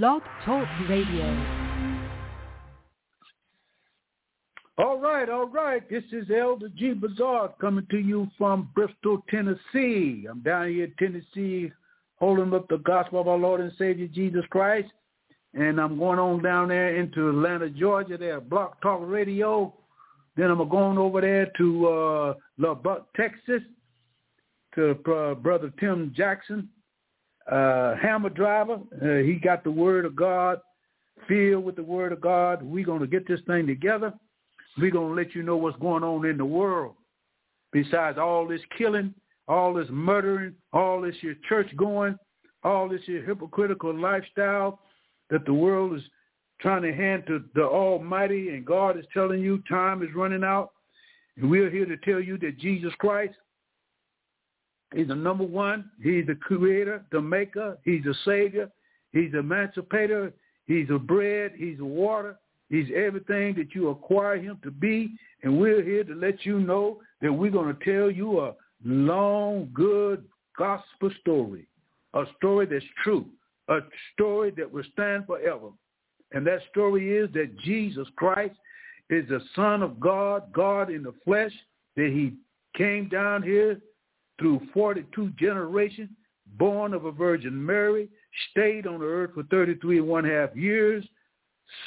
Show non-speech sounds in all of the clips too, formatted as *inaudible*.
Blog Talk Radio. All right, all right. This is Elder G. Bazaar coming to you from Bristol, Tennessee. I'm down here in Tennessee holding up the gospel of our Lord and Savior Jesus Christ. And I'm going on down there into Atlanta, Georgia, there, Blog Talk Radio. Then I'm going over there to uh, Lubbock, Texas, to uh, Brother Tim Jackson, uh, hammer driver. Uh, he got the word of God, filled with the word of God. We're going to get this thing together. We're going to let you know what's going on in the world. Besides all this killing, all this murdering, all this your church going, all this your hypocritical lifestyle that the world is trying to hand to the Almighty and God is telling you time is running out. And we're here to tell you that Jesus Christ is the number one. He's the creator, the maker. He's the savior. He's the emancipator. He's the bread. He's the water. He's everything that you acquire him to be. And we're here to let you know that we're going to tell you a long, good gospel story, a story that's true, a story that will stand forever. And that story is that Jesus Christ is the Son of God, God in the flesh, that he came down here through 42 generations, born of a Virgin Mary, stayed on the earth for 33 and one half years,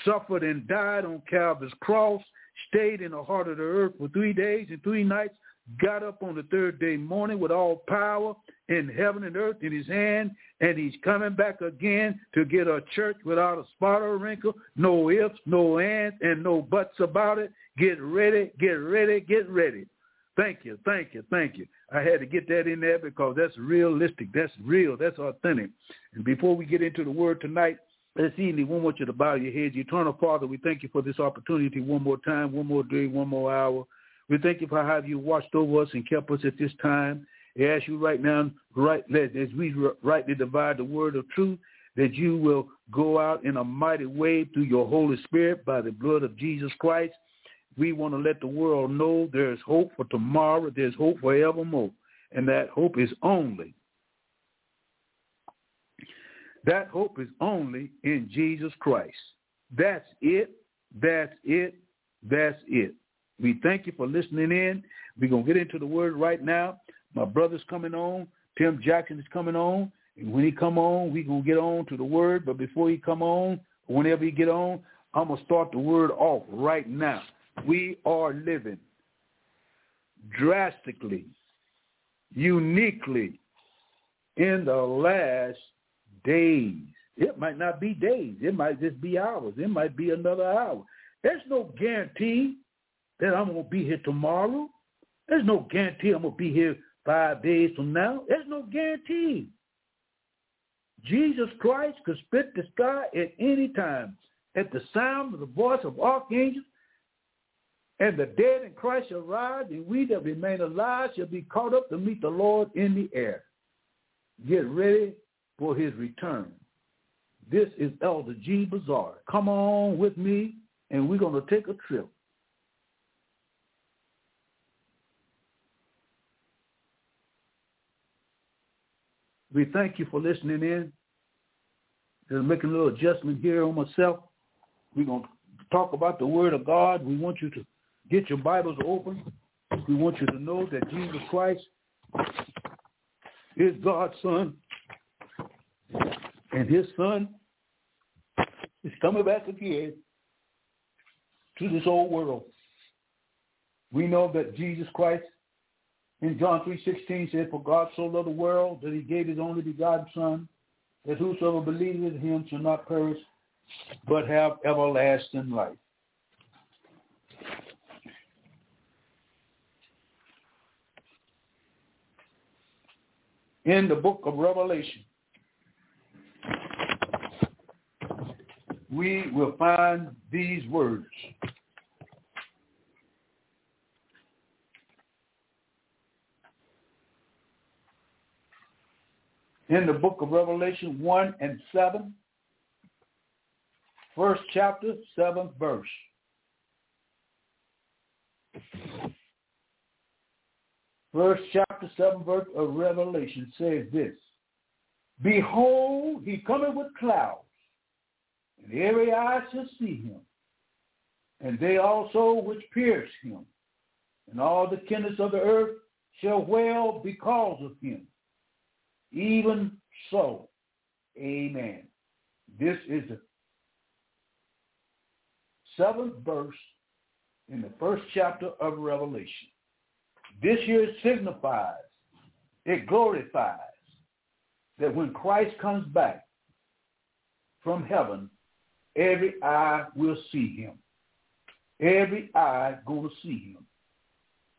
suffered and died on Calvary's cross, stayed in the heart of the earth for three days and three nights, got up on the third day morning with all power in heaven and earth in his hand, and he's coming back again to get a church without a spot or wrinkle, no ifs, no ands, and no buts about it. Get ready, get ready, get ready. Thank you, thank you, thank you. I had to get that in there because that's realistic. That's real. That's authentic. And before we get into the word tonight, this evening, we want you to bow your heads. Eternal Father, we thank you for this opportunity one more time, one more day, one more hour. We thank you for how you watched over us and kept us at this time. I ask you right now, right as we rightly divide the word of truth, that you will go out in a mighty way through your Holy Spirit by the blood of Jesus Christ. We want to let the world know there's hope for tomorrow, there's hope for evermore, and that hope is only, that hope is only in Jesus Christ. That's it, that's it, that's it. We thank you for listening in. We're going to get into the word right now. My brother's coming on. Tim Jackson is coming on. And when he come on, we're going to get on to the word. But before he come on, whenever he get on, I'm going to start the word off right now. We are living drastically, uniquely in the last days. It might not be days. It might just be hours. It might be another hour. There's no guarantee that I'm going to be here tomorrow. There's no guarantee I'm going to be here five days from now. There's no guarantee. Jesus Christ could split the sky at any time at the sound of the voice of archangels, and the dead in Christ shall rise, and we that remain alive shall be caught up to meet the Lord in the air. Get ready for his return. This is Elder G. Bazaar. Come on with me, and we're going to take a trip. We thank you for listening in. Just making a little adjustment here on myself. We're going to talk about the Word of God. We want you to get your Bibles open. We want you to know that Jesus Christ is God's Son. And his Son is coming back again to this old world. We know that Jesus Christ in John 3.16 said, For God so loved the world that he gave his only begotten Son, that whosoever believeth in him shall not perish, but have everlasting life. In the book of Revelation, we will find these words. in the book of Revelation 1 and 7, first chapter, seventh verse. First chapter, seventh verse of Revelation says this, Behold, he cometh with clouds, and every eye shall see him, and they also which pierced him, and all the kindreds of the earth shall wail because of him. Even so, amen. This is the seventh verse in the first chapter of Revelation. This year signifies, it glorifies that when Christ comes back from heaven, every eye will see him. Every eye going to see him.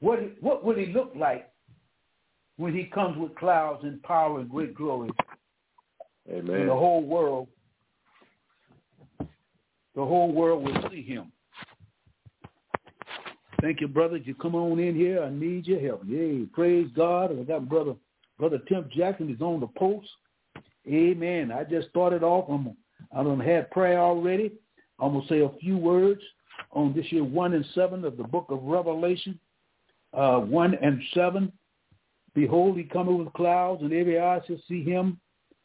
What, what will he look like when he comes with clouds and power and great glory? Amen. And the whole world, the whole world will see him. Thank you, brothers. You come on in here. I need your help. Yay. Praise God. I got brother brother Tim Jackson is on the post. Amen. I just started off. I'm I don't had prayer already. I'm gonna say a few words on this year one and seven of the book of Revelation. Uh, one and seven. Behold, he cometh with clouds, and every eye shall see him,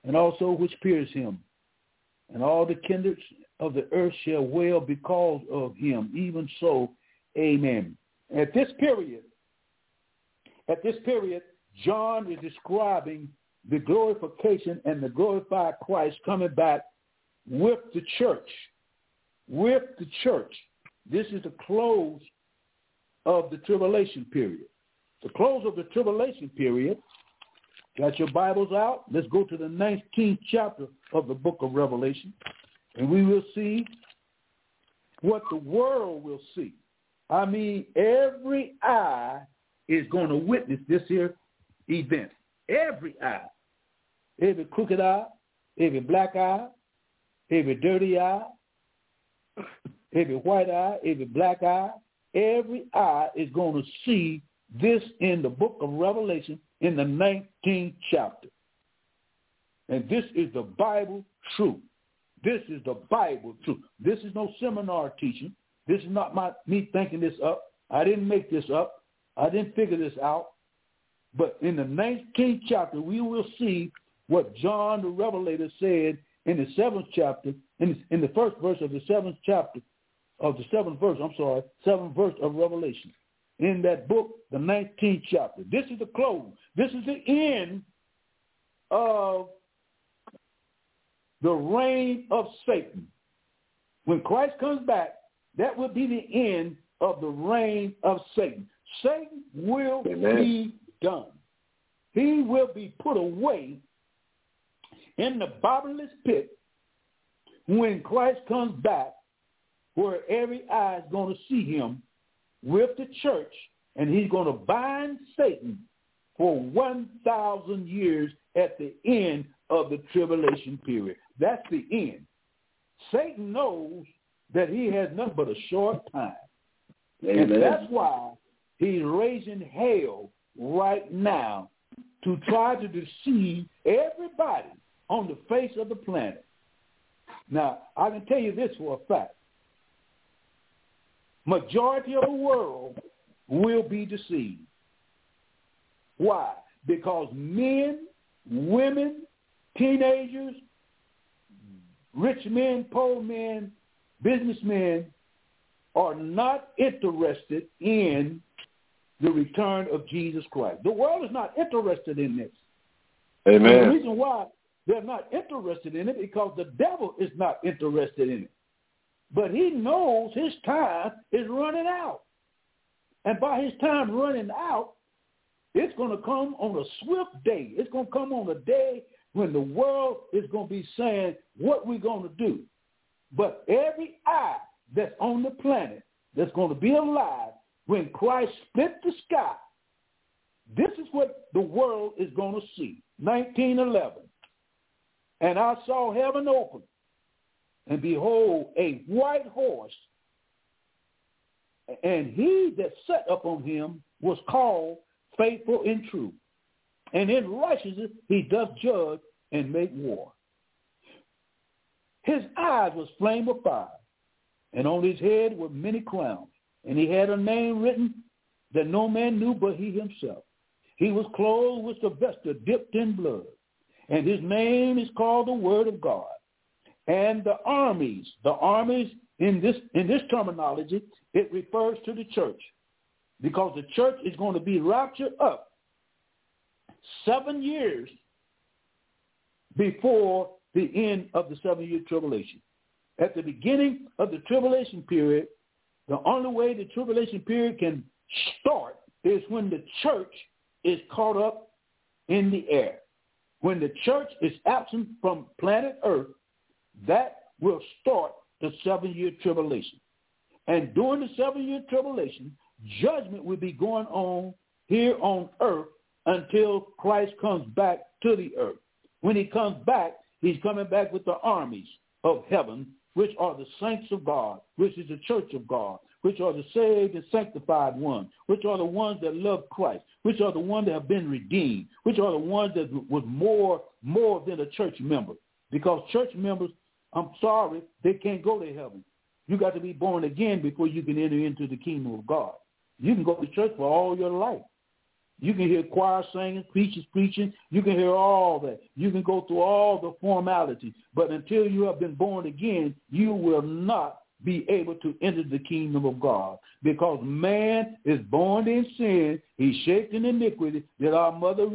and also which pierce him. And all the kindreds of the earth shall wail because of him. Even so, Amen. At this period, at this period, John is describing the glorification and the glorified Christ coming back with the church. With the church. This is the close of the tribulation period. The close of the tribulation period. Got your Bibles out? Let's go to the 19th chapter of the book of Revelation, and we will see what the world will see. I mean, every eye is going to witness this here event. Every eye. Every crooked eye, every black eye, every dirty eye, every white eye, every black eye, every eye is going to see this in the book of Revelation in the 19th chapter. And this is the Bible truth. This is the Bible truth. This is no seminar teaching. This is not my me thinking this up. I didn't make this up. I didn't figure this out. But in the 19th chapter, we will see what John the Revelator said in the seventh chapter, in, the, in the first verse of the seventh chapter, of the seventh verse, I'm sorry, seventh verse of Revelation. In that book, the 19th chapter. This is the close. This is the end of the reign of Satan. When Christ comes back, that will be the end of the reign of Satan. Satan will Amen. be done. He will be put away in the bottomless pit when Christ comes back, where every eye is going to see him with the church, and he's going to bind Satan for 1,000 years at the end of the tribulation period. That's the end. Satan knows that he has nothing but a short time. Amen. And that's why he's raising hell right now to try to deceive everybody on the face of the planet. Now, I can tell you this for a fact. Majority of the world will be deceived. Why? Because men, women, teenagers, rich men, poor men, businessmen are not interested in the return of Jesus Christ. The world is not interested in this. Amen. And the reason why they're not interested in it because the devil is not interested in it. But he knows his time is running out. And by his time running out, it's going to come on a swift day. It's going to come on a day when the world is going to be saying, what are we going to do? But every eye that's on the planet that's going to be alive when Christ split the sky, this is what the world is going to see. 1911. And I saw heaven open, and behold, a white horse. And he that sat upon him was called faithful and true. And in righteousness he doth judge and make war. His eyes was flame of fire, and on his head were many crowns, and he had a name written that no man knew but he himself. He was clothed with a vesture dipped in blood, and his name is called the Word of God. and the armies. The armies in this in this terminology, it refers to the church because the church is going to be raptured up seven years before the end of the seven-year tribulation. At the beginning of the tribulation period, the only way the tribulation period can start is when the church is caught up in the air. When the church is absent from planet Earth, that will start the seven-year tribulation. And during the seven-year tribulation, judgment will be going on here on earth until Christ comes back to the earth. When he comes back, he's coming back with the armies of heaven, which are the saints of God, which is the church of God, which are the saved and sanctified ones, which are the ones that love Christ, which are the ones that have been redeemed, which are the ones that was more more than a church member. Because church members I'm sorry, they can't go to heaven. You got to be born again before you can enter into the kingdom of God. You can go to church for all your life. You can hear choir singing, preachers preaching. You can hear all that. You can go through all the formalities. But until you have been born again, you will not be able to enter the kingdom of God. Because man is born in sin. He's shaped in iniquity that our mother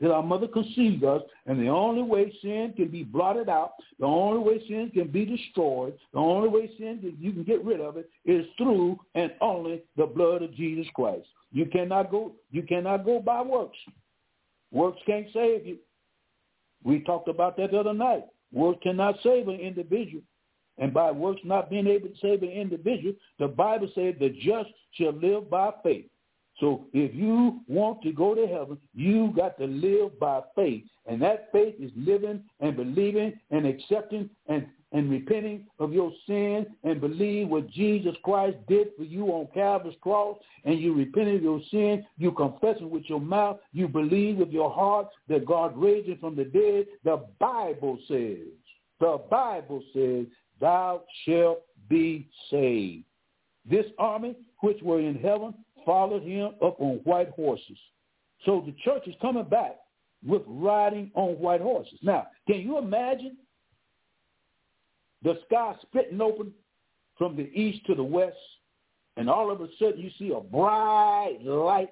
that our mother conceived us, and the only way sin can be blotted out, the only way sin can be destroyed, the only way sin that you can get rid of it is through and only the blood of Jesus Christ. You cannot go you cannot go by works. Works can't save you. We talked about that the other night. Works cannot save an individual. And by works not being able to save an individual, the Bible said the just shall live by faith. So if you want to go to heaven, you got to live by faith. And that faith is living and believing and accepting and, and repenting of your sin and believe what Jesus Christ did for you on Calvary's cross and you repent of your sin, you confess it with your mouth, you believe with your heart that God raised him from the dead. The Bible says, the Bible says, thou shalt be saved. This army which were in heaven followed him up on white horses. So the church is coming back with riding on white horses. Now, can you imagine the sky splitting open from the east to the west, and all of a sudden you see a bright light,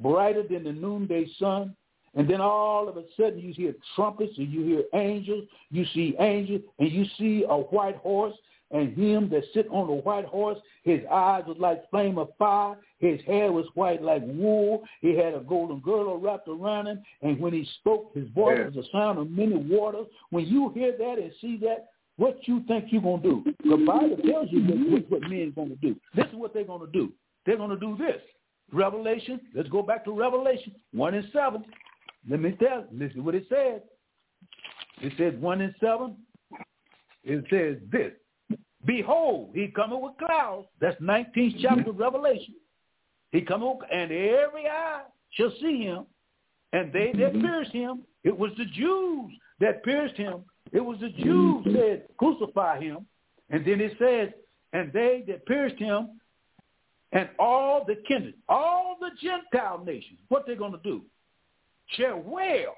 brighter than the noonday sun, and then all of a sudden you hear trumpets and you hear angels, you see angels, and you see a white horse, and him that sit on the white horse, his eyes was like flame of fire, his hair was white like wool, he had a golden girdle wrapped around him, and when he spoke, his voice yeah. was the sound of many waters. When you hear that and see that, what you think you're going to do? The Bible tells you what, what men are going to do. This is what they're going to do. They're going to do this. Revelation, let's go back to Revelation 1 and 7. Let me tell you, listen what it says. It says 1 and 7. It says this. Behold, he coming with clouds. That's 19th chapter of Revelation. He coming and every eye shall see him. And they that mm-hmm. pierced him, it was the Jews that pierced him. It was the Jews mm-hmm. that crucify him. And then it says, and they that pierced him, and all the kindred, all the Gentile nations, what they're going to do? Shall wail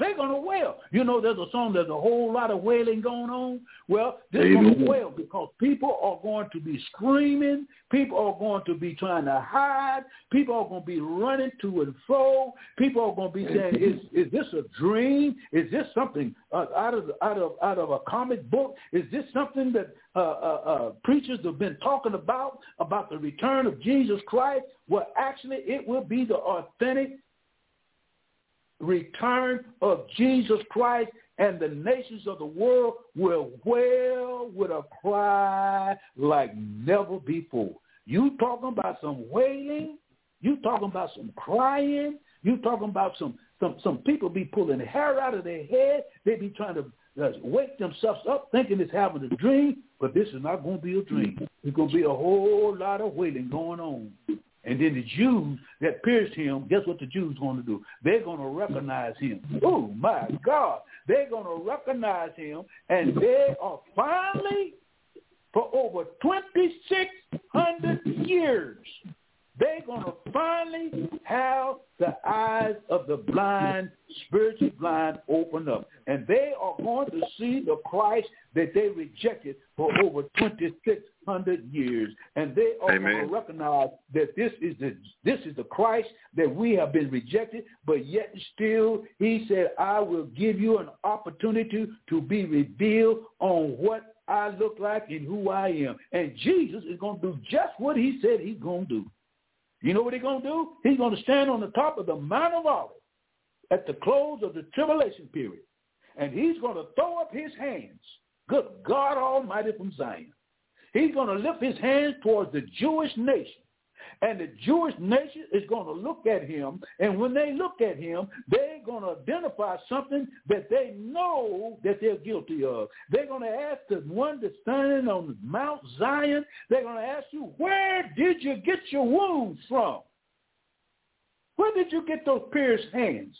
they're going to wail. You know, there's a song, there's a whole lot of wailing going on. Well, they're going to wail because people are going to be screaming. People are going to be trying to hide. People are going to be running to and fro. People are going to be saying, is, is this a dream? Is this something uh, out, of, out, of, out of a comic book? Is this something that uh, uh, uh, preachers have been talking about, about the return of Jesus Christ? Well, actually, it will be the authentic return of Jesus Christ and the nations of the world will wail with a cry like never before. You talking about some wailing? You talking about some crying? You talking about some some some people be pulling hair out of their head? They be trying to uh, wake themselves up thinking it's having a dream, but this is not going to be a dream. It's going to be a whole lot of wailing going on. And then the Jews that pierced him, guess what the Jews going to do? They're going to recognize him. Oh, my God. They're going to recognize him, and they are finally, for over 2,600 years, they're going to finally have the eyes of the blind, spiritually blind, open up. And they are going to see the Christ that they rejected for over 2,600 years. And they are Amen. going to recognize that this is the this is the Christ that we have been rejected, but yet still he said, I will give you an opportunity to be revealed on what I look like and who I am. And Jesus is going to do just what he said he's going to do. You know what he's going to do? He's going to stand on the top of the Mount of Olives at the close of the tribulation period. And he's going to throw up his hands, good God Almighty from Zion. He's going to lift his hands towards the Jewish nation. And the Jewish nation is going to look at him. And when they look at him, they're going to identify something that they know that they're guilty of. They're going to ask the one that's standing on Mount Zion, they're going to ask you, where did you get your wounds from? Where did you get those pierced hands?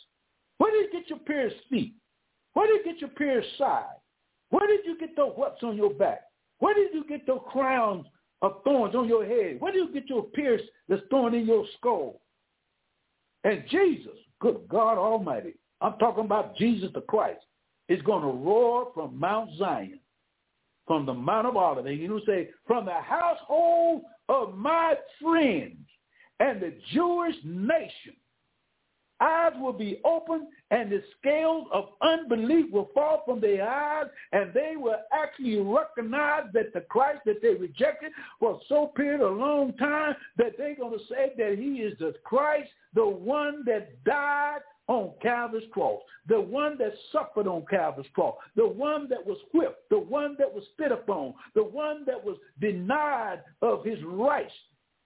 Where did you get your pierced feet? Where did you get your pierced side? Where did you get those whoops on your back? Where did you get those crowns of thorns on your head? Where do you get your pierce that's thorn in your skull? And Jesus, good God Almighty, I'm talking about Jesus the Christ, is going to roar from Mount Zion, from the Mount of Olives. And you say, from the household of my friends and the Jewish nation eyes will be opened and the scales of unbelief will fall from their eyes and they will actually recognize that the Christ that they rejected for so period a long time that they're going to say that he is the Christ, the one that died on Calvary's cross, the one that suffered on Calvary's cross, the one that was whipped, the one that was spit upon, the one that was denied of his rights.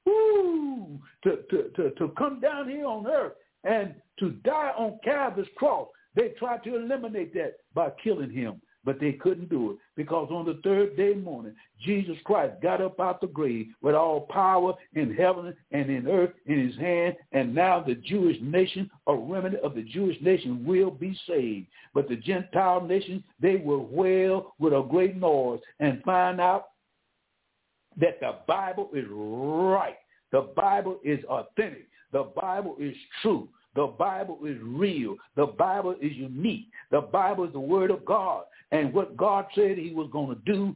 Woo, to, to, to, to come down here on earth and to die on Calvary's cross. They tried to eliminate that by killing him, but they couldn't do it because on the third day morning, Jesus Christ got up out the grave with all power in heaven and in earth in his hand, and now the Jewish nation, a remnant of the Jewish nation, will be saved. But the Gentile nation, they will wail with a great noise and find out that the Bible is right. The Bible is authentic. The Bible is true. The Bible is real. The Bible is unique. The Bible is the word of God. And what God said he was going to do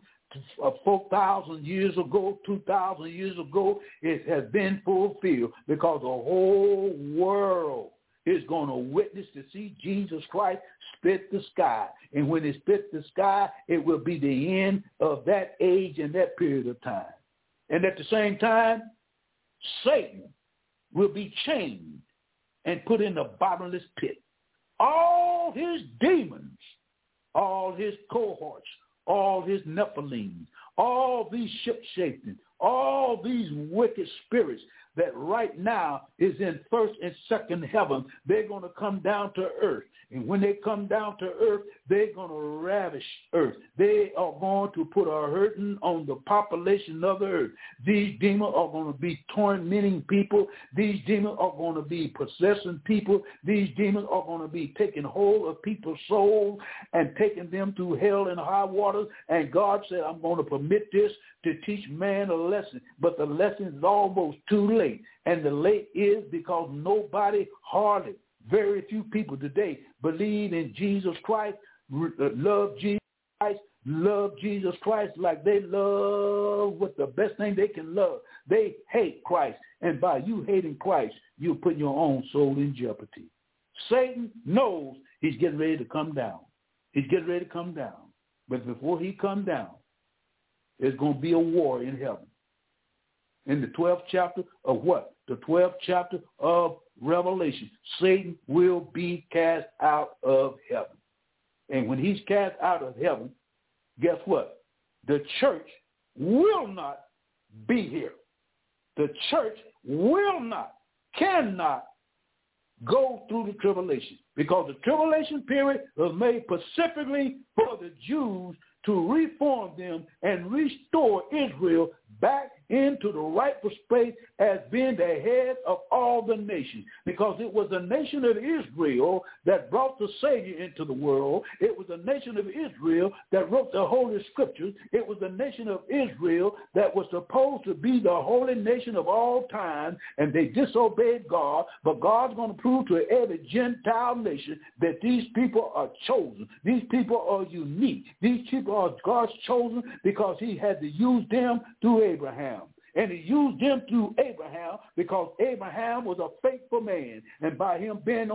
uh, 4,000 years ago, 2,000 years ago, it has been fulfilled because the whole world is going to witness to see Jesus Christ split the sky. And when he splits the sky, it will be the end of that age and that period of time. And at the same time, Satan will be chained and put in the bottomless pit. All his demons, all his cohorts, all his Nephilim, all these ship shaping, all these wicked spirits that right now is in first and second heaven, they're going to come down to earth. And when they come down to earth, they're going to ravish earth. They are going to put a hurting on the population of the earth. These demons are going to be tormenting people. These demons are going to be possessing people. These demons are going to be taking hold of people's souls and taking them to hell and high waters. And God said, I'm going to permit this to teach man a lesson. But the lesson is almost too late. And the late is because nobody hardly very few people today believe in Jesus Christ, uh, love Jesus Christ, love Jesus Christ like they love what the best thing they can love. They hate Christ. And by you hating Christ, you're putting your own soul in jeopardy. Satan knows he's getting ready to come down. He's getting ready to come down. But before he come down, there's going to be a war in heaven. In the 12th chapter of what? The 12th chapter of Revelation, Satan will be cast out of heaven. And when he's cast out of heaven, guess what? The church will not be here. The church will not, cannot go through the tribulation because the tribulation period was made specifically for the Jews to reform them and restore Israel back into the rightful space as being the head of all the nations. Because it was the nation of Israel that brought the Savior into the world. It was the nation of Israel that wrote the Holy Scriptures. It was the nation of Israel that was supposed to be the holy nation of all time, and they disobeyed God. But God's going to prove to every Gentile nation that these people are chosen. These people are unique. These people are God's chosen because he had to use them through Abraham. And he used them through Abraham because Abraham was a faithful man. And by him being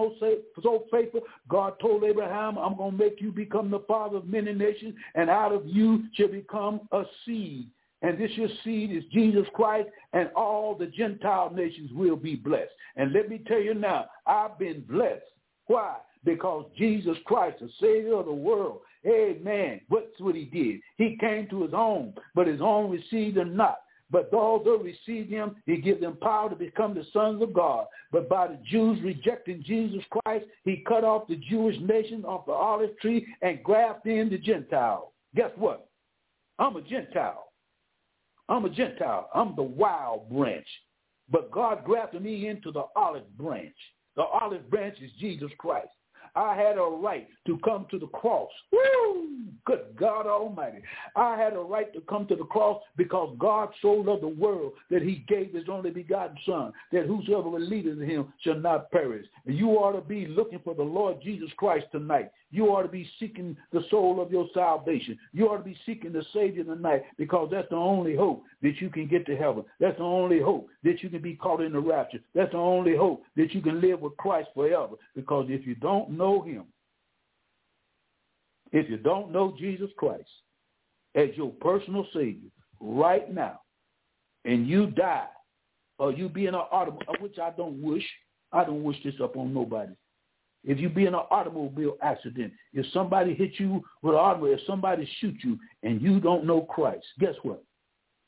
so faithful, God told Abraham, I'm going to make you become the father of many nations, and out of you shall become a seed. And this your seed is Jesus Christ, and all the Gentile nations will be blessed. And let me tell you now, I've been blessed. Why? Because Jesus Christ, the Savior of the world, Amen. What's what he did? He came to his own, but his own received him not. But those who received him, he gave them power to become the sons of God. But by the Jews rejecting Jesus Christ, he cut off the Jewish nation off the olive tree and grafted in the Gentile. Guess what? I'm a Gentile. I'm a Gentile. I'm the wild branch. But God grafted me into the olive branch. The olive branch is Jesus Christ. I had a right to come to the cross. Woo! Good God Almighty. I had a right to come to the cross because God so loved the world that he gave his only begotten son, that whosoever believeth in him shall not perish. And you ought to be looking for the Lord Jesus Christ tonight. You ought to be seeking the soul of your salvation. You ought to be seeking the Savior tonight because that's the only hope that you can get to heaven. That's the only hope that you can be caught in the rapture. That's the only hope that you can live with Christ forever. Because if you don't know him, if you don't know Jesus Christ as your personal Savior right now, and you die, or you be in an automobile, which I don't wish, I don't wish this upon nobody. If you be in an automobile accident, if somebody hit you with an automobile, if somebody shoot you and you don't know Christ, guess what?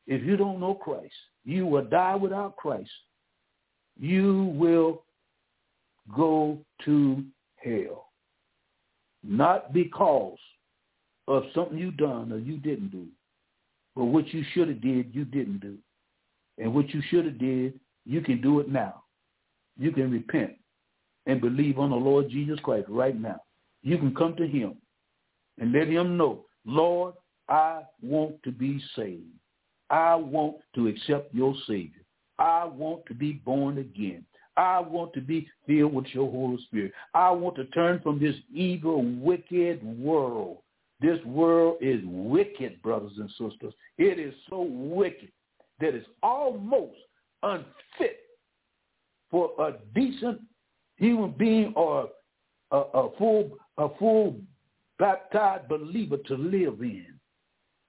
If you don't know Christ, you will die without Christ. You will go to hell. Not because of something you done or you didn't do, but what you should have did, you didn't do. And what you should have did, you can do it now. You can repent and believe on the Lord Jesus Christ right now. You can come to him and let him know, Lord, I want to be saved. I want to accept your Savior. I want to be born again. I want to be filled with your Holy Spirit. I want to turn from this evil, wicked world. This world is wicked, brothers and sisters. It is so wicked that it's almost unfit for a decent human being or a, a full a full baptized believer to live in.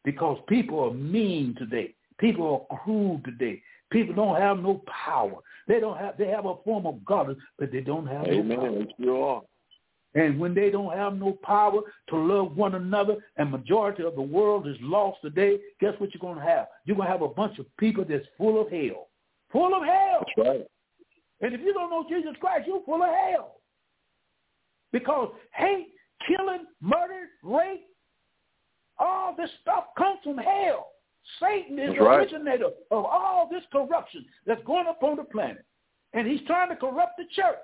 Because people are mean today. People are cruel today. People don't have no power. They don't have they have a form of God, but they don't have Amen. no power. And when they don't have no power to love one another, and majority of the world is lost today, guess what you're going to have? You're going to have a bunch of people that's full of hell. Full of hell. That's right. And if you don't know Jesus Christ, you're full of hell. Because hate, killing, murder, rape, all this stuff comes from hell. Satan is That's the right. originator of all this corruption that's going up on the planet. And he's trying to corrupt the church.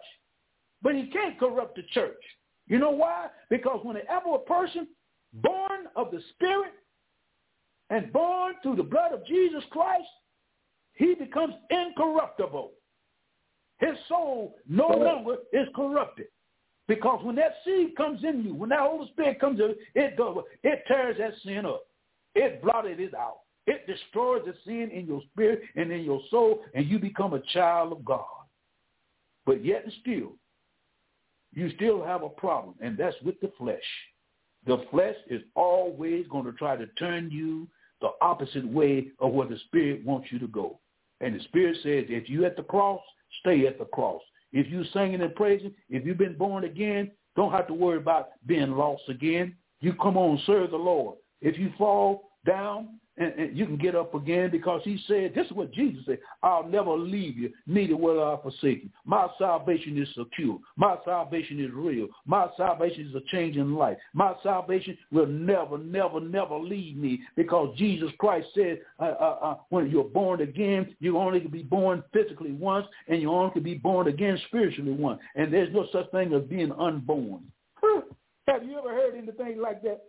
But he can't corrupt the church. You know why? Because whenever a person born of the Spirit and born through the blood of Jesus Christ, he becomes incorruptible. His soul no longer is corrupted. Because when that seed comes in you, when that Holy Spirit comes in, it goes, it tears that sin up. It blotted it out. It destroys the sin in your spirit and in your soul, and you become a child of God. But yet and still, you still have a problem, and that's with the flesh. The flesh is always going to try to turn you the opposite way of where the Spirit wants you to go. And the Spirit says, if you at the cross, stay at the cross. If you're singing and praising, if you've been born again, don't have to worry about being lost again. You come on, serve the Lord. If you fall, down and, and, you can get up again because he said, this is what Jesus said, I'll never leave you, neither will I forsake you. My salvation is secure. My salvation is real. My salvation is a change in life. My salvation will never, never, never leave me because Jesus Christ said uh, uh, uh, when you're born again, you only can be born physically once and you only can be born again spiritually once. And there's no such thing as being unborn. Have you ever heard anything like that?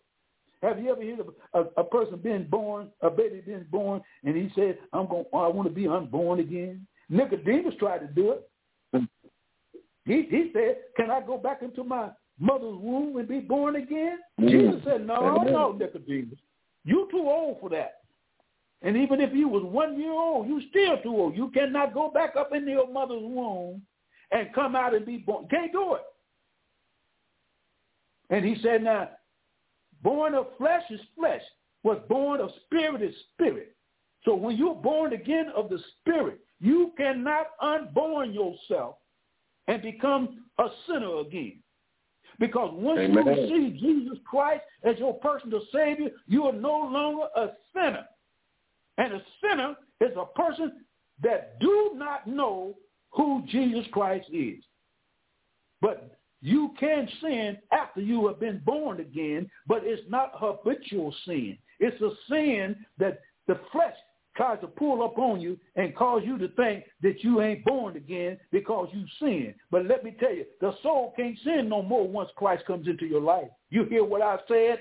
Have you ever heard of a, a person being born, a baby being born, and he said, "I'm going, I want to be unborn again." Nicodemus tried to do it. He he said, "Can I go back into my mother's womb and be born again?" Mm. Jesus said, "No, Amen. no, Nicodemus, you're too old for that. And even if you was one year old, you still too old. You cannot go back up into your mother's womb and come out and be born. Can't do it." And he said, "Now Born of flesh is flesh. What's born of spirit is spirit. So when you're born again of the spirit, you cannot unborn yourself and become a sinner again. Because once Amen. you receive Jesus Christ as your personal Savior, you are no longer a sinner. And a sinner is a person that do not know who Jesus Christ is. But you can sin after you have been born again, but it's not habitual sin. It's a sin that the flesh tries to pull up on you and cause you to think that you ain't born again because you sin. But let me tell you, the soul can't sin no more once Christ comes into your life. You hear what I said?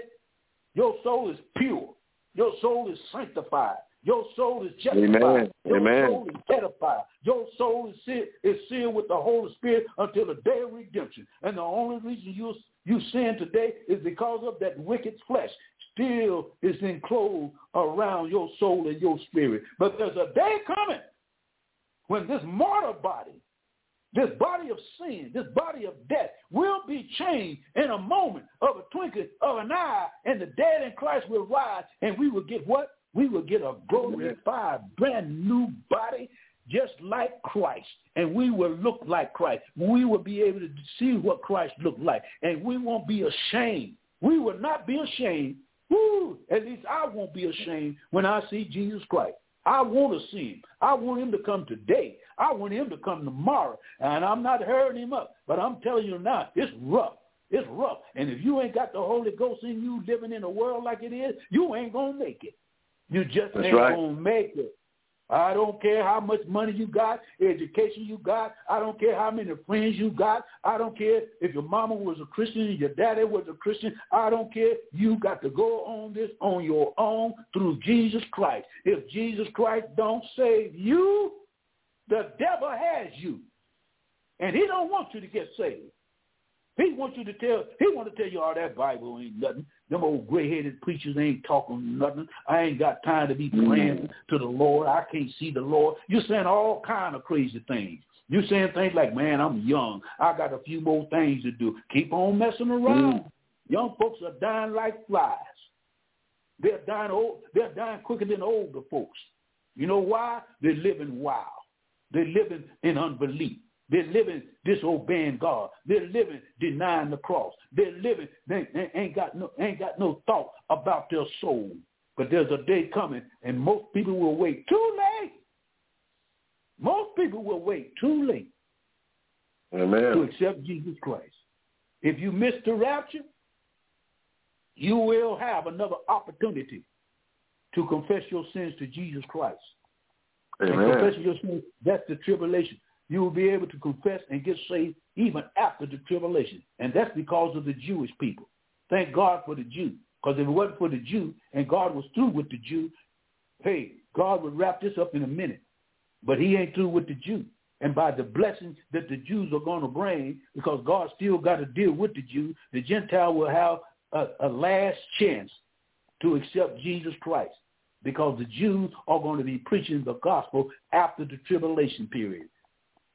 Your soul is pure. Your soul is sanctified. Your soul is justified. Amen. Your Amen. soul is edified. Your soul is sealed, is sealed with the Holy Spirit until the day of redemption. And the only reason you you sin today is because of that wicked flesh still is enclosed around your soul and your spirit. But there's a day coming when this mortal body, this body of sin, this body of death will be changed in a moment of a twinkling of an eye, and the dead in Christ will rise, and we will get what? We will get a glorified, brand new body just like Christ, and we will look like Christ. We will be able to see what Christ looked like, and we won't be ashamed. We will not be ashamed. Woo, at least I won't be ashamed when I see Jesus Christ. I want to see him. I want him to come today. I want him to come tomorrow. And I'm not hurrying him up, but I'm telling you now, it's rough. It's rough. And if you ain't got the Holy Ghost in you living in a world like it is, you ain't going to make it. You just That's ain't right. gonna make it. I don't care how much money you got, education you got. I don't care how many friends you got. I don't care if your mama was a Christian and your daddy was a Christian. I don't care. You got to go on this on your own through Jesus Christ. If Jesus Christ don't save you, the devil has you. And he don't want you to get saved. He wants you to tell, he want to tell you all that Bible ain't nothing. Them old gray-headed preachers ain't talking nothing. I ain't got time to be praying to the Lord. I can't see the Lord. You're saying all kind of crazy things. You're saying things like, man, I'm young. I got a few more things to do. Keep on messing around. Mm. Young folks are dying like flies. They're dying old. They're dying quicker than older folks. You know why? They're living wild. They're living in unbelief. They're living disobeying God. They're living denying the cross. They're living, they, they ain't got no ain't got no thought about their soul. But there's a day coming and most people will wait too late. Most people will wait too late Amen. to accept Jesus Christ. If you miss the rapture, you will have another opportunity to confess your sins to Jesus Christ. Amen. And confess your sins, that's the tribulation you will be able to confess and get saved even after the tribulation. And that's because of the Jewish people. Thank God for the Jew. Because if it wasn't for the Jew and God was through with the Jew, hey, God would wrap this up in a minute. But he ain't through with the Jew. And by the blessings that the Jews are going to bring, because God still got to deal with the Jew, the Gentile will have a, a last chance to accept Jesus Christ because the Jews are going to be preaching the gospel after the tribulation period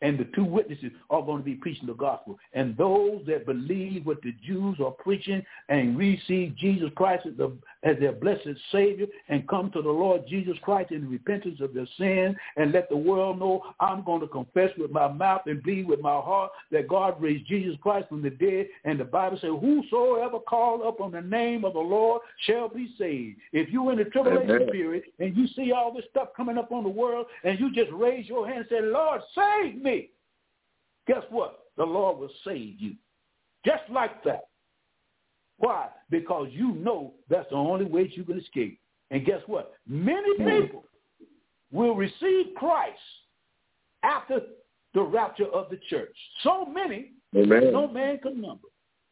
and the two witnesses are going to be preaching the gospel. And those that believe what the Jews are preaching and receive Jesus Christ as the, as their blessed Savior and come to the Lord Jesus Christ in repentance of their sin and let the world know I'm going to confess with my mouth and believe with my heart that God raised Jesus Christ from the dead. And the Bible says, whosoever call upon the name of the Lord shall be saved. If you're in the tribulation Amen. period and you see all this stuff coming up on the world and you just raise your hand and say, Lord, save me, guess what? The Lord will save you. Just like that. Why? Because you know that's the only way you can escape. And guess what? Many hmm. people will receive Christ after the rapture of the church. So many, Amen. no man can number.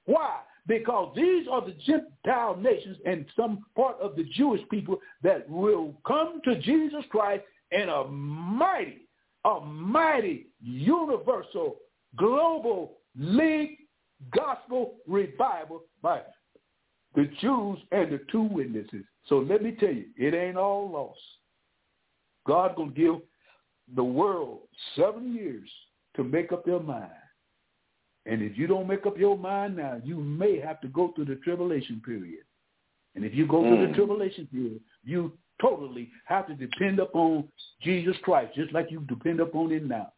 Why? Because these are the Gentile nations and some part of the Jewish people that will come to Jesus Christ in a mighty, a mighty, universal, global league gospel revival by the Jews and the two witnesses. So let me tell you, it ain't all lost. God gonna give the world seven years to make up their mind. And if you don't make up your mind now, you may have to go through the tribulation period. And if you go mm. through the mm. tribulation period, you totally have to depend upon Jesus Christ, just like you depend upon him now.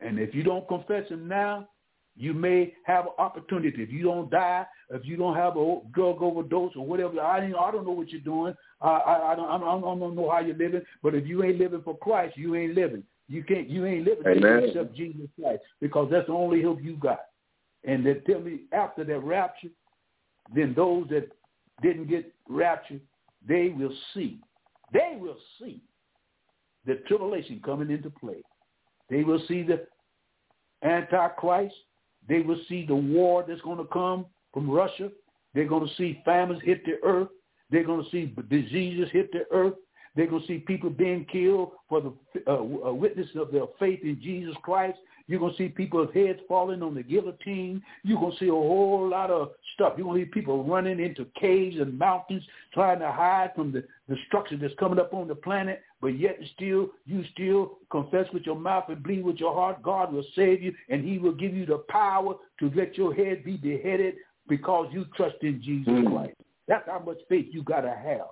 And if you don't confess him now, you may have an opportunity. If you don't die, if you don't have a drug overdose or whatever, I don't, I don't know what you're doing. I, I, I, don't, I don't know how you're living. But if you ain't living for Christ, you ain't living. You can't. You ain't living except Jesus Christ because that's the only hope you got. And they tell me after that rapture, then those that didn't get raptured, they will see. They will see the tribulation coming into play. They will see the Antichrist they will see the war that's going to come from Russia. They're going to see famines hit the earth. They're going to see diseases hit the earth. They're going to see people being killed for the uh, witness of their faith in Jesus Christ. You're going to see people's heads falling on the guillotine. You're going to see a whole lot of stuff. You're going to see people running into caves and mountains trying to hide from the destruction that's coming up on the planet. But yet still, you still confess with your mouth and believe with your heart. God will save you and he will give you the power to let your head be beheaded because you trust in Jesus mm. Christ. That's how much faith you got to have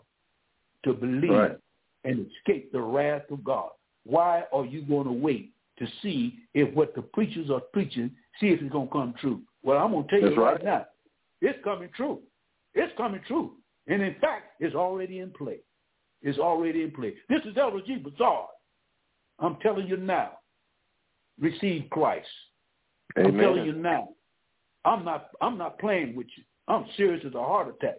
to believe right. and escape the wrath of God. Why are you going to wait to see if what the preachers are preaching, see if it's going to come true. Well, I'm going to tell That's you right. right now, it's coming true. It's coming true. And in fact, it's already in play. It's already in place. This is Elder G. Bazaar. I'm telling you now, receive Christ. Amen. I'm telling you now, I'm not I'm not playing with you. I'm serious as a heart attack.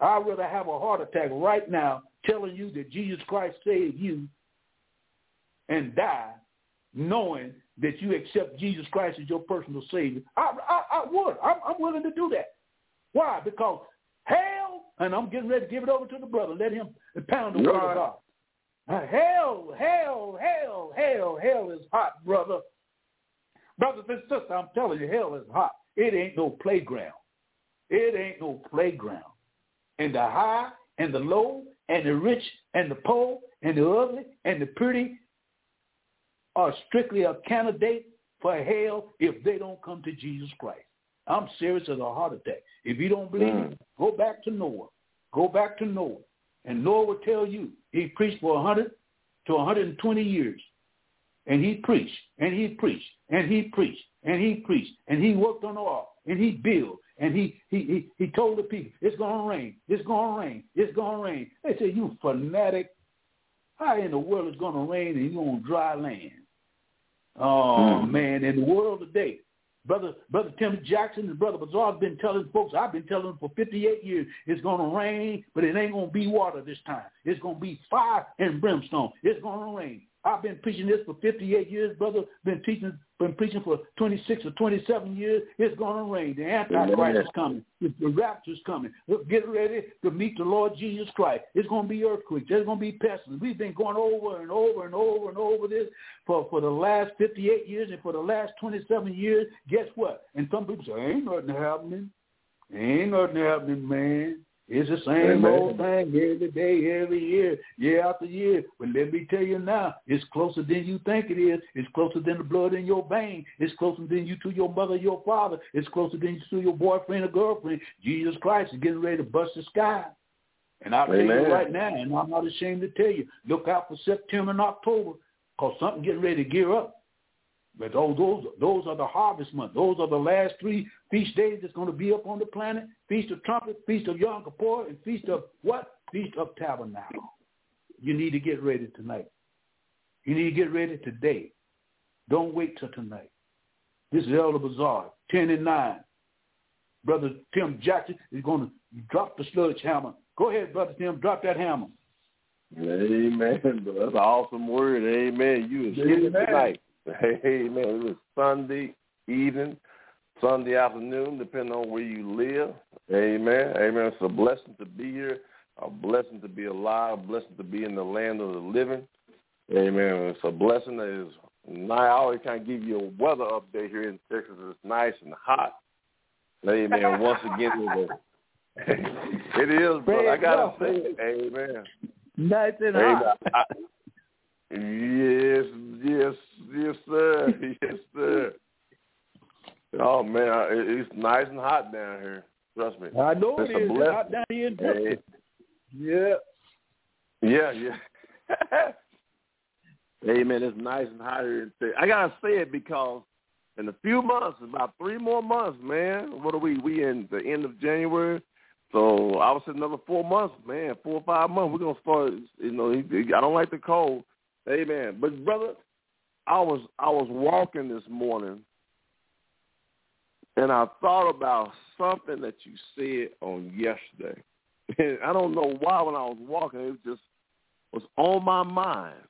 I'd rather have a heart attack right now telling you that Jesus Christ saved you and die knowing that you accept Jesus Christ as your personal Savior, I, I, I would. I'm, I'm willing to do that. Why? Because and I'm getting ready to give it over to the brother. Let him pound the word of God. Uh, hell, hell, hell, hell, hell is hot, brother. Brothers and sisters, I'm telling you, hell is hot. It ain't no playground. It ain't no playground. And the high and the low and the rich and the poor and the ugly and the pretty are strictly a candidate for hell if they don't come to Jesus Christ. I'm serious as a heart attack. If you don't believe mm. go back to Noah. Go back to Noah. And Noah will tell you he preached for 100 to 120 years. And he preached, and he preached, and he preached, and he preached, and he worked on the ark, and he built, and he he he, he told the people, it's going to rain, it's going to rain, it's going to rain. They say, you fanatic, how in the world is going to rain and you on dry land? Oh mm. man, in the world today, brother brother Tim Jackson and brother Bazaar have been telling folks. I've been telling them for 58 years. It's gonna rain, but it ain't gonna be water this time. It's gonna be fire and brimstone. It's gonna rain. I've been preaching this for 58 years, brother. Been teaching, been preaching for 26 or 27 years. It's going to rain. The Antichrist is coming. The rapture is coming. Get ready to meet the Lord Jesus Christ. It's going to be earthquakes. There's going to be pestilence. We've been going over and over and over and over this for, for the last 58 years and for the last 27 years. Guess what? And some people say, ain't nothing happening. Ain't nothing happening, man. It's the same Amen. old thing every day, every year, year after year. But let me tell you now, it's closer than you think it is. It's closer than the blood in your vein. It's closer than you to your mother, your father. It's closer than you to your boyfriend or girlfriend. Jesus Christ is getting ready to bust the sky. And I'll tell you right now, and I'm not ashamed to tell you, look out for September and October, because something getting ready to gear up. But those, those, those are the harvest months. Those are the last three feast days that's going to be up on the planet. Feast of Trumpet, Feast of Yom Kippur, and Feast of what? Feast of Tabernacle. You need to get ready tonight. You need to get ready today. Don't wait till tonight. This is Elder Bazaar, 10 and 9. Brother Tim Jackson is going to drop the sludge hammer. Go ahead, Brother Tim, drop that hammer. Amen. That's an awesome word. Amen. You is hitting tonight. Amen. It was Sunday evening, Sunday afternoon, depending on where you live. Amen. Amen. It's a blessing to be here, a blessing to be alive, a blessing to be in the land of the living. Amen. It's a blessing that is I always kind of give you a weather update here in Texas. It's nice and hot. Amen. Once again, it is, *laughs* brother. I gotta say. Amen. Nice and hot. I, yes, yes, yes, sir. *laughs* Yes, sir. Oh man, it's nice and hot down here. Trust me. I know it's it is. It's hot down here in Texas. Yeah. Yeah, yeah. *laughs* Amen. It's nice and hot here. I gotta say it because in a few months, about three more months, man. What are we? We in the end of January. So I would say another four months, man, four or five months. We're gonna start. You know, I don't like the cold. Amen. But brother, I was I was walking this morning, and I thought about something that you said on yesterday. *laughs* And I don't know why when I was walking, it just was on my mind.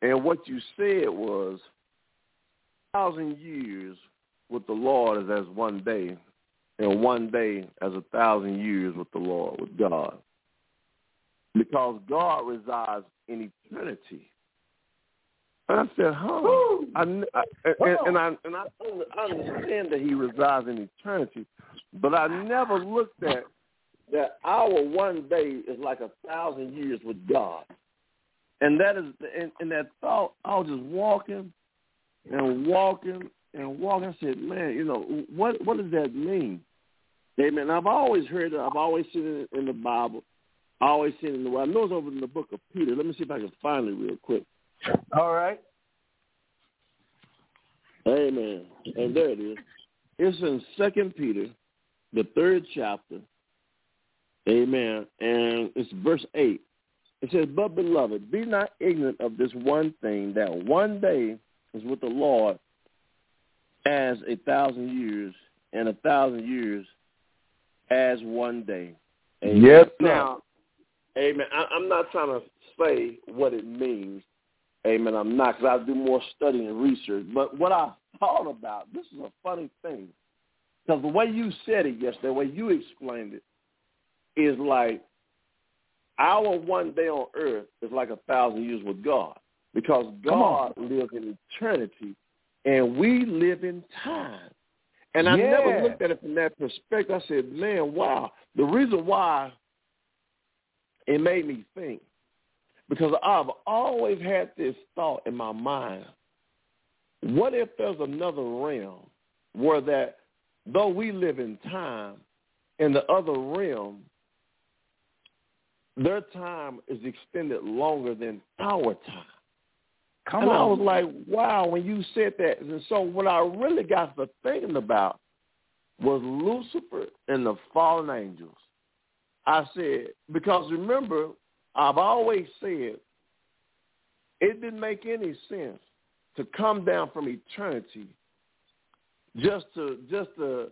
And what you said was, a thousand years with the Lord is as one day, and one day as a thousand years with the Lord, with God. Because God resides in eternity. And I said, huh? I, I, and, and I and I, I understand that He resides in eternity, but I never looked at that our one day is like a thousand years with God. And that is, and, and that thought, I was just walking and walking and walking. I said, man, you know, what what does that mean? Amen. I've always heard it. I've always seen it in the Bible. I always seen it in the I know it's over in the book of Peter. Let me see if I can find it real quick. All right. Amen. And there it is. It's in Second Peter, the third chapter. Amen. And it's verse eight. It says, But beloved, be not ignorant of this one thing, that one day is with the Lord as a thousand years, and a thousand years as one day. Amen. Yes. Now, amen. I, I'm not trying to say what it means. Amen. I'm not, because I do more studying and research. But what I thought about, this is a funny thing, because the way you said it yesterday, the way you explained it, is like our one day on earth is like a thousand years with God because God lives in eternity and we live in time. And I yeah. never looked at it from that perspective. I said, man, wow. The reason why it made me think, because I've always had this thought in my mind, what if there's another realm where that though we live in time, in the other realm, their time is extended longer than our time. Come and on. I was like, wow, when you said that. And so what I really got to thinking about was Lucifer and the fallen angels. I said, because remember, I've always said it didn't make any sense to come down from eternity just to just to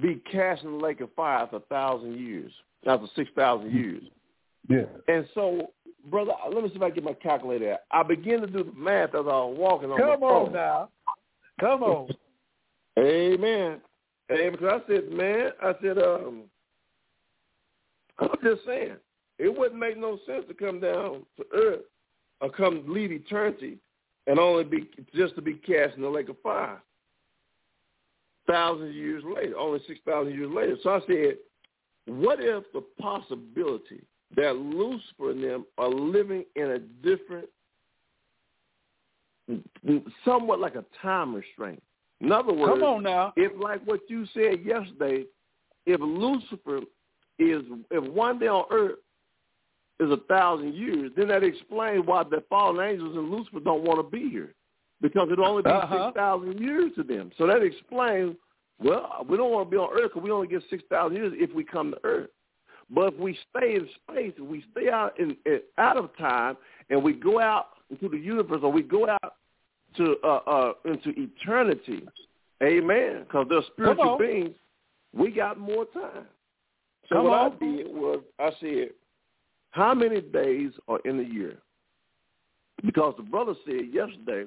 be cast in the lake of fire for a thousand years, after six thousand years. Yeah. And so, brother, let me see if I can get my calculator out. I begin to do the math as I was walking on Come on phone. now. Come on. *laughs* Amen. Amen. Because I said, man, I said, um, I'm just saying, it wouldn't make no sense to come down to earth or come leave eternity and only be just to be cast in the lake of fire. Thousands of years later, only six thousand years later. So I said, what if the possibility that Lucifer and them are living in a different, somewhat like a time restraint. In other words, Come on now. if like what you said yesterday, if Lucifer is if one day on earth is a thousand years, then that explains why the fallen angels and Lucifer don't want to be here. Because it'll only be Uh-huh. 6,000 years to them. So that explains, well, we don't want to be on earth because we only get 6,000 years if we come to earth. But if we stay in space, if we stay out in, in out of time, and we go out into the universe, or we go out to uh, uh, into eternity, amen. Because they're spiritual beings. We got more time. So Come what on. I did was I said, how many days are in a year? Because the brother said yesterday,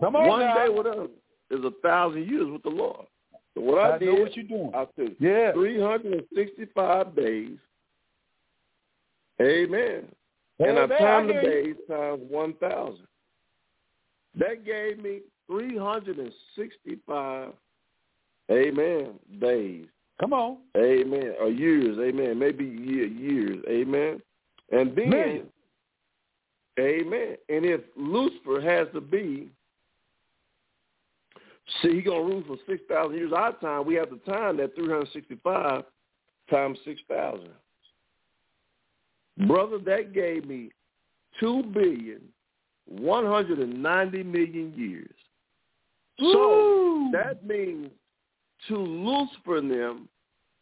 on one now. day with us is a thousand years with the Lord. So what I, I did, know what you're doing. I said Yeah. 365 days. Amen. and I timed the I you. days times 1,000. That gave me 365, amen, days. Come on. Amen. Or years. Amen. Maybe year, years. Amen. And then, Millions. amen. And if Lucifer has to be, see, he going to rule for 6,000 years. Our time, we have the time that 365 times 6,000. Brother, that gave me two billion one hundred and ninety million years. So that means to Lucifer and them,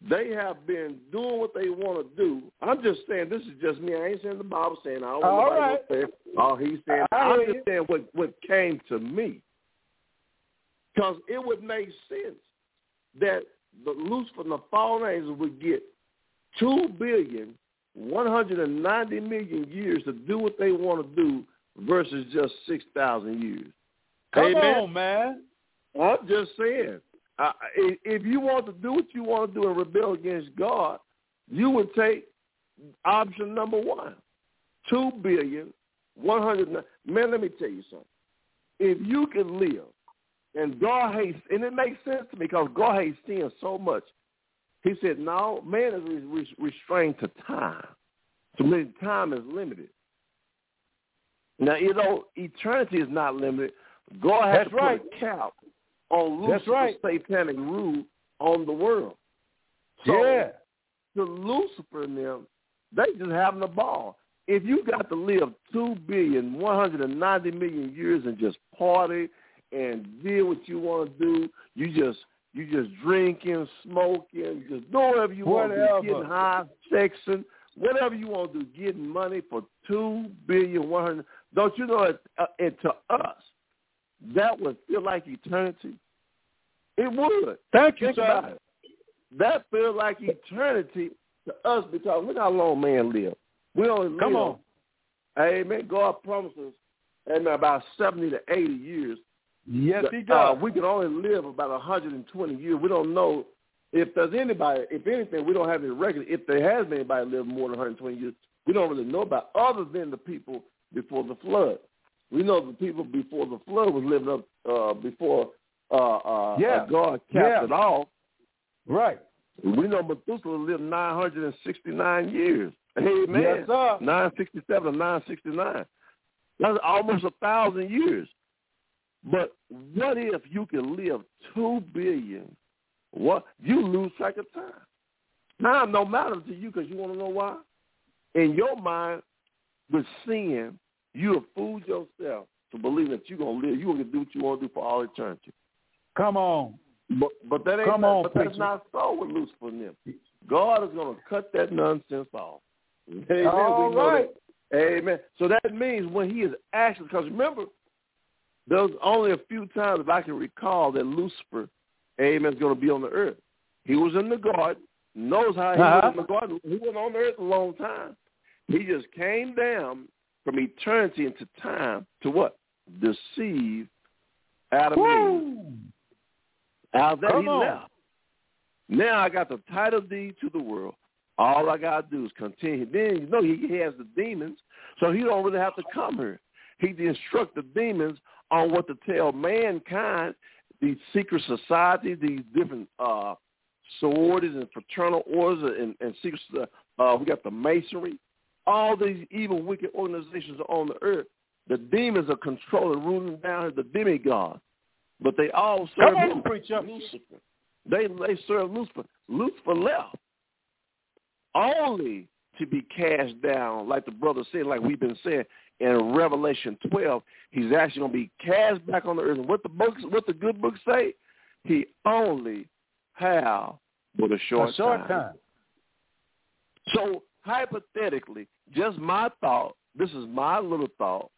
they have been doing what they want to do. I'm just saying, this is just me. I ain't saying the Bible saying I don't All right. saying. Oh, he's saying. I I'm hear just you. saying what what came to me, because it would make sense that the Lucifer and the fallen angels would get two billion one hundred and ninety million years to do what they want to do versus just six thousand years. Come Amen. on, man. I'm just saying, uh, if if you want to do what you want to do and rebel against God, you would take option number one, two billion one hundred. Man, let me tell you something. If you can live, and God hates, and it makes sense to me because God hates sin so much. He said, "No, man is re- re- restrained to time. So time is limited. Now, you know, eternity is not limited. God has That's to right. put a cap on That's right. satanic rule on the world. So yeah. to Lucifer and them, they just having a ball. If you got to live two billion one hundred and ninety million years and just party and do what you want to do, you just you just drinking, smoking, just do whatever you want to do, getting high, sexing, whatever you want to do, getting money for two billion one hundred. Don't you know? It, uh, it to us, that would feel like eternity. It would. Thank you, Think sir. That feels like eternity to us because look how long man live. We only live. Come on. Amen. God promises, amen, about 70 to 80 years. Yes, he Uh, does. we can only live about 120 years. We don't know if there's anybody, if anything, we don't have any record. If there has been anybody live more than 120 years, we don't really know about other than the people before the flood. We know the people before the flood was living up uh, before uh, uh, Yeah. God capped Yeah. it off. right. We know Methuselah lived 969 years. Amen. Yes, sir. 967 or 969. That's almost a thousand years. But what if you can live two billion? What you lose track of time. Time don't matter to you because you want to know why. In your mind, with sin, you have fooled yourself to believe that you're gonna live. You're gonna do what you want to do for all eternity. Come on. But but that ain't Come on, but that's not so with Lucifer and them. God is gonna cut that nonsense off. *laughs* Amen. All right. Amen. So that means when he is actually because remember, there's only a few times if I can recall that Lucifer, Amen, is gonna be on the earth. He was in the garden, knows how he Uh-huh. was in the garden. He was on the earth a long time. He just came down from eternity into time to what? Deceive Adam and Eve. Out that Come he on. left. Now I got the title deed to the world. All I gotta do is continue. Then you know he, he has the demons, so he don't really have to come here. He instruct the demons on what to tell mankind, these secret societies, these different uh sororities and fraternal orders and, and secret. Uh, we got the masonry. All these evil, wicked organizations are on the earth. The demons are controlling, ruling down the demigods, but they all serve on, preacher. Lucifer. They they serve Lucifer. Lucifer left. only to be cast down, like the brother said, like we've been saying in Revelation 12. He's actually going to be cast back on the earth. And what the books, what the good books say, he only have but a short, a short time. time. So hypothetically, just my thought, this is my little thought,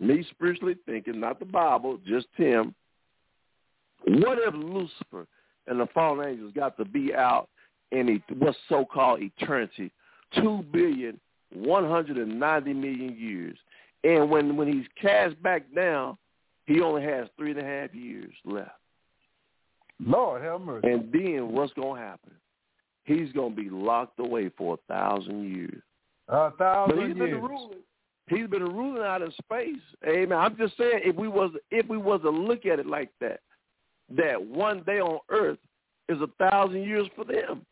me spiritually thinking, not the Bible, just Tim. What if Lucifer and the fallen angels got to be out in what's so-called eternity, two billion one hundred and ninety million years, and when when he's cast back down, he only has three and a half years left. Lord have mercy. And then what's going to happen? He's going to be locked away for a thousand years. A thousand but he's years. Been ruling. He's been ruling out of space. Amen. I'm just saying, if we was if we was to look at it like that, that one day on Earth is a thousand years for them.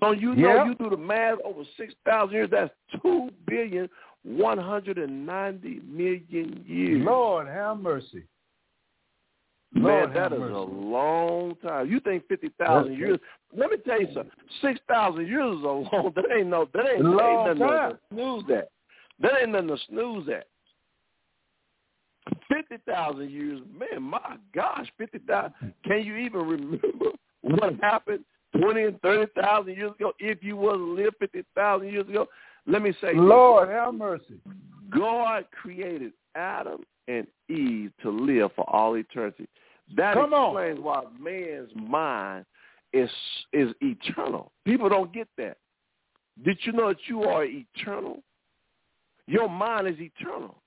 Don't you know? Yeah. You do the math over six thousand years. That's two billion one hundred and ninety million years. Lord have mercy. Man, Lord that have is mercy. a long time. You think fifty thousand years? Let me tell you something. Six thousand years is a long. That ain't no. That ain't, that ain't nothing time. to snooze at. That ain't nothing to snooze at. Fifty thousand years, man. My gosh, fifty thousand. Can you even remember *laughs* what happened twenty and thirty thousand years ago? If you was live fifty thousand years ago, let me say. Lord have mercy. God created Adam and Eve to live for all eternity. That Come on. explains why man's mind is is eternal. People don't get that. Did you know that you are eternal? Your mind is eternal.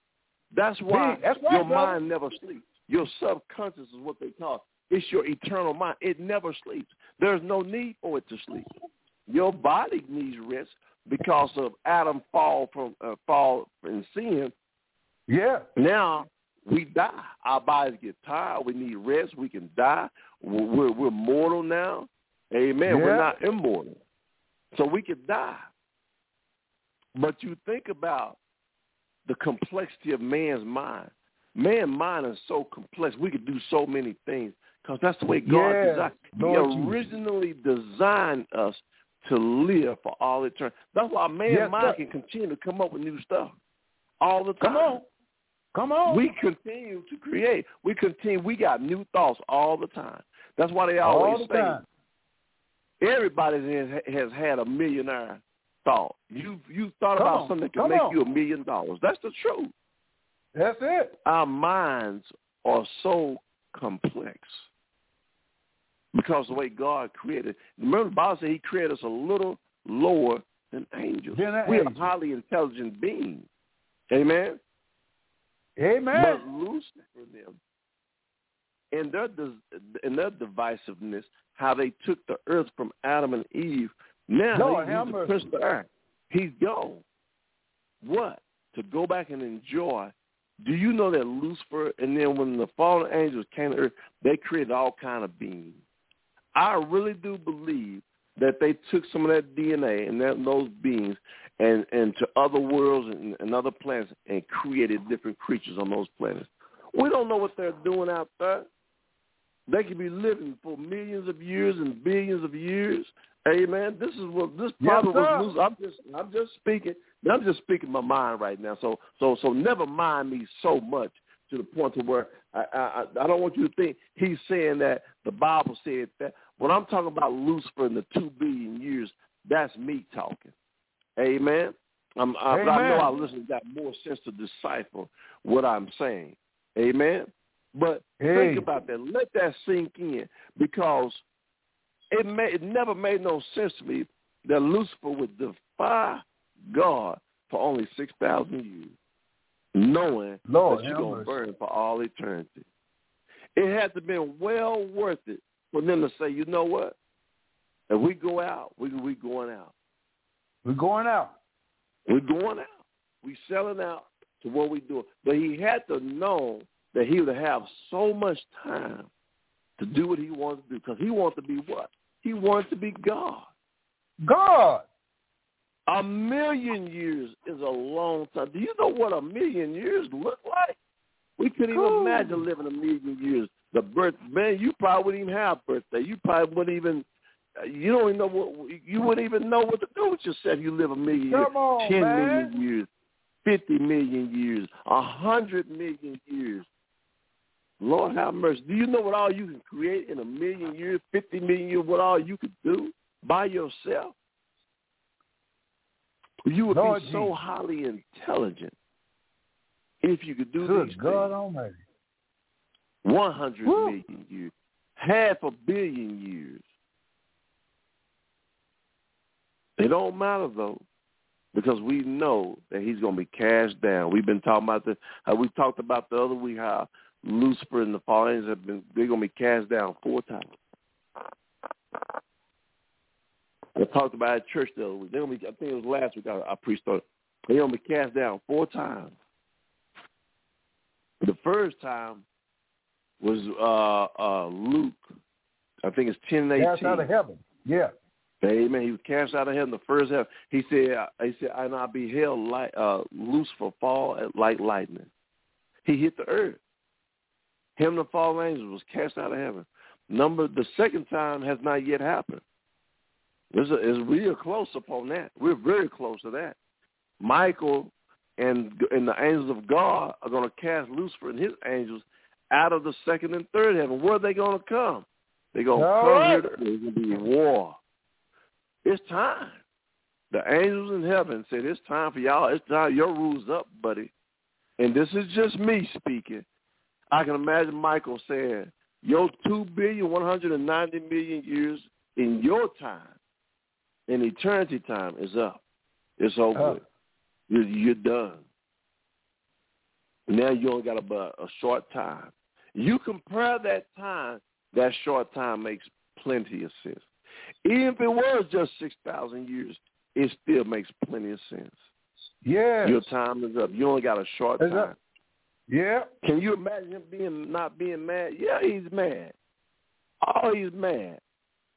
That's why See, that's right, your brother. mind never sleeps. Your subconscious is what they call it. It's your eternal mind. It never sleeps. There's no need for it to sleep. Your body needs rest because of Adam fall from uh, fall and sin. Yeah. Now we die. Our bodies get tired. We need rest. We can die. We're, we're, we're mortal now. Amen. We're not immortal. So we can die. But you think about the complexity of man's mind. Man's mind is so complex. We could do so many things because that's the way God Yes, designed. Lord he originally designed us to live for all eternity. That's why man's Yes, mind sir. can continue to come up with new stuff all the time. Come on. Come on. We continue to create. We continue. We got new thoughts all the time. That's why they always All the say time. everybody has, has had a millionaire thought. You you thought Come about on. something that can make on. you a million dollars. That's the truth. That's it. Our minds are so complex because the way God created. Remember, the Bible said He created us a little lower than angels. Than an we are angel. highly intelligent beings. Amen. Amen. But Lucifer them, in their in their divisiveness, how they took the earth from Adam and Eve. Now Lord, he, have he's the prince of the earth. He's gone. What? To go back and enjoy. Do you know that Lucifer and then when the fallen angels came to earth, they created all kind of beings. I really do believe that they took some of that DNA and that, those beings and, and to other worlds and, and other planets and created different creatures on those planets. We don't know what they're doing out there. They could be living for millions of years and billions of years. Amen. This is what this Yes, probably sir. was. I'm just I'm just speaking. I'm just speaking my mind right now. So so so never mind me so much to the point to where I I, I don't want you to think he's saying that the Bible said that. When I'm talking about Lucifer in the two billion years, that's me talking. Amen. I'm, I, I know Amen. our listeners got more sense to decipher what I'm saying. Amen. But Hey. think about that. Let that sink in because it may, it never made no sense to me that Lucifer would defy God for only six thousand years, knowing Lord, that you're gonna burn for all eternity. It had to have been well worth it for them to say, you know what? If we go out, we we going out. We're going out. We're going out. We selling out to what we do. But he had to know that he would have so much time to do what he wants to do because he wants to be what? He wants to be God. God. A million years is a long time. Do you know what a million years look like? We couldn't even imagine living a million years. The birth, man, you probably wouldn't even have birthday. You probably wouldn't even you don't even know what you wouldn't even know what to do with yourself. You live a million Come years, on, ten man. million years, fifty million years, a hundred million years. Lord have mercy. Do you know what all you can create in a million years, fifty million years? What all you could do by yourself? You would Lord be so highly intelligent if you could do Good these God things. Almighty. One hundred Woo. million years, half a billion years. It don't matter though, because we know that he's going to be cast down. We've been talking about this. how we talked about the other week how Lucifer and the fallen have been they're to be cast down four times. I talked about at church the other week. They're going to be, I think it was last week I, I preached on it. They're to be cast down four times. The first time was uh uh Luke. I think it's ten and eighteen. Cast out of heaven. Yeah. Amen. He was cast out of heaven the first heaven. He said, uh, "He said, and I beheld light, uh, Lucifer fall at like lightning." He hit the earth. Him the fallen angels was cast out of heaven. Number the second time has not yet happened. It's, a, it's real close upon that. We're very close to that. Michael and and the angels of God are going to cast Lucifer and his angels out of the second and third heaven. Where are they going to come? They're going to All come right. here. There's going to be war. It's time. The angels in heaven said, it's time for y'all. It's time. Your rule's up, buddy. And this is just me speaking. I can imagine Michael saying, your two billion one hundred and ninety million years in your time, in eternity time, is up. It's over. With. You're, you're done. Now you only got about a short time. You compare that time, that short time makes plenty of sense. Even if it was just 6,000 years, it still makes plenty of sense. Yes. Your time is up. You only got a short It's time. up. Yeah. Can you imagine him being not being mad? Yeah, he's mad. Oh, he's mad.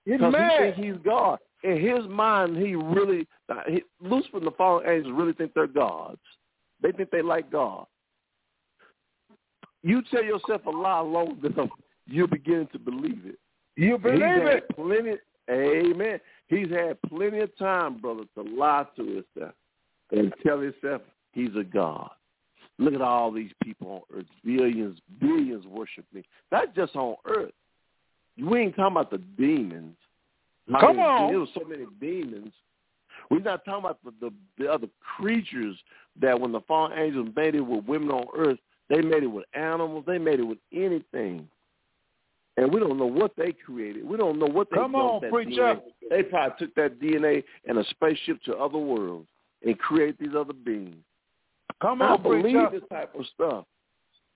He's he mad. think he's God. In his mind, he really, he, Lucifer and the fallen angels really think they're gods. They think they like God. You tell yourself a lie long enough, you're beginning to believe it. You believe it. Plenty, amen. He's had plenty of time, brother, to lie to himself and tell himself he's a God. Look at all these people on earth. Billions, billions worship me. Not just on earth. We ain't talking about the demons. Come many- on. There was so many demons. We're not talking about the, the, the other creatures that when the fallen angels made it with women on earth, they made it with animals. They made it with anything. And we don't know what they created. We don't know what they Come on, that preacher. DNA. They probably took that DNA in a spaceship to other worlds and create these other beings. Come I believe this type of stuff.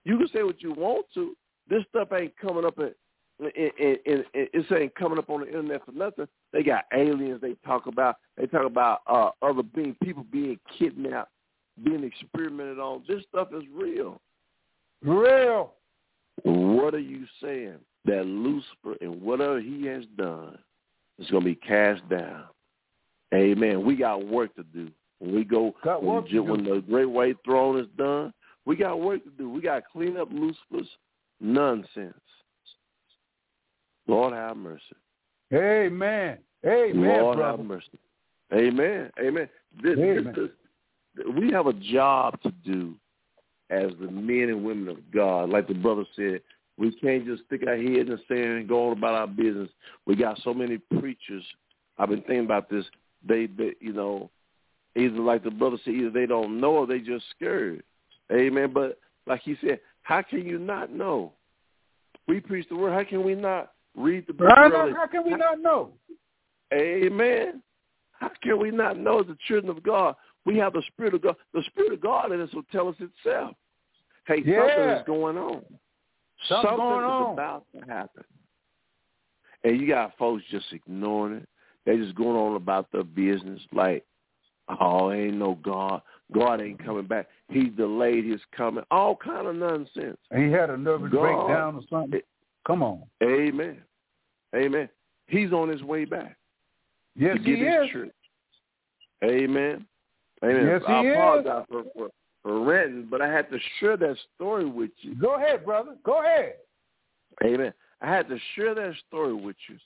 You can say what you want to. This stuff ain't coming up in, in, in, in, it ain't coming up on the internet for nothing. They got aliens. They talk about. They talk about uh, other being people being kidnapped, being experimented on. This stuff is real. Real. What are you saying? That Lucifer and whatever he has done is going to be cast down. Amen. We got work to do. When we go, Got when, work to ju- do. when the great white throne is done, we got work to do. We got to clean up Lucifer's nonsense. Lord have mercy. Amen. Amen, Lord brother. have mercy. Amen. Amen. This, Amen. This, this, we have a job to do as the men and women of God. Like the brother said, we can't just stick our head in the sand and go on about our business. We got so many preachers. I've been thinking about this. They, they you know, either like the brother said, either they don't know or they just scared. Amen. But like he said, how can you not know? We preach the word. How can we not read the Bible? Right how can we not know? Amen. How can we not know as the children of God? We have the Spirit of God. The Spirit of God in us will tell us itself. Hey, something is going on. Something something going is on. about to happen. And you got folks just ignoring it. They just going on about their business like, oh, ain't no God. God ain't coming back. He delayed his coming. All kind of nonsense. He had a nervous God- breakdown or something. Come on. Amen. Amen. He's on his way back. Yes, he is. church. Amen. Amen. Yes, I he is. apologize for, for, for ranting, but I had to share that story with you. Go ahead, brother. Go ahead. Amen. I had to share that story with you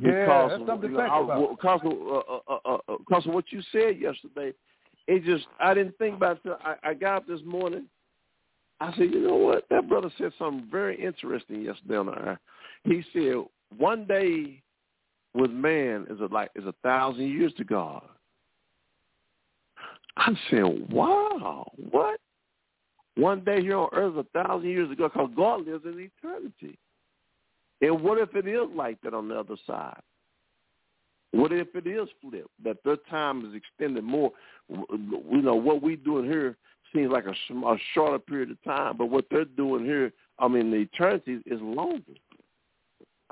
Yeah, because that's something to think I- about. because uh, uh, uh, uh, because of what you said yesterday. It just I didn't think about it. I, I got up this morning. I said, you know what? That brother said something very interesting yesterday on the air. He said, one day with man is a, like is a thousand years to God. I'm saying, wow, what? One day here on earth is a thousand years ago because God lives in eternity. And what if it is like that on the other side? What if it is flipped, that their time is extended more? You know, what we doing here seems like a, a shorter period of time, but what they're doing here, I mean, the eternity is longer.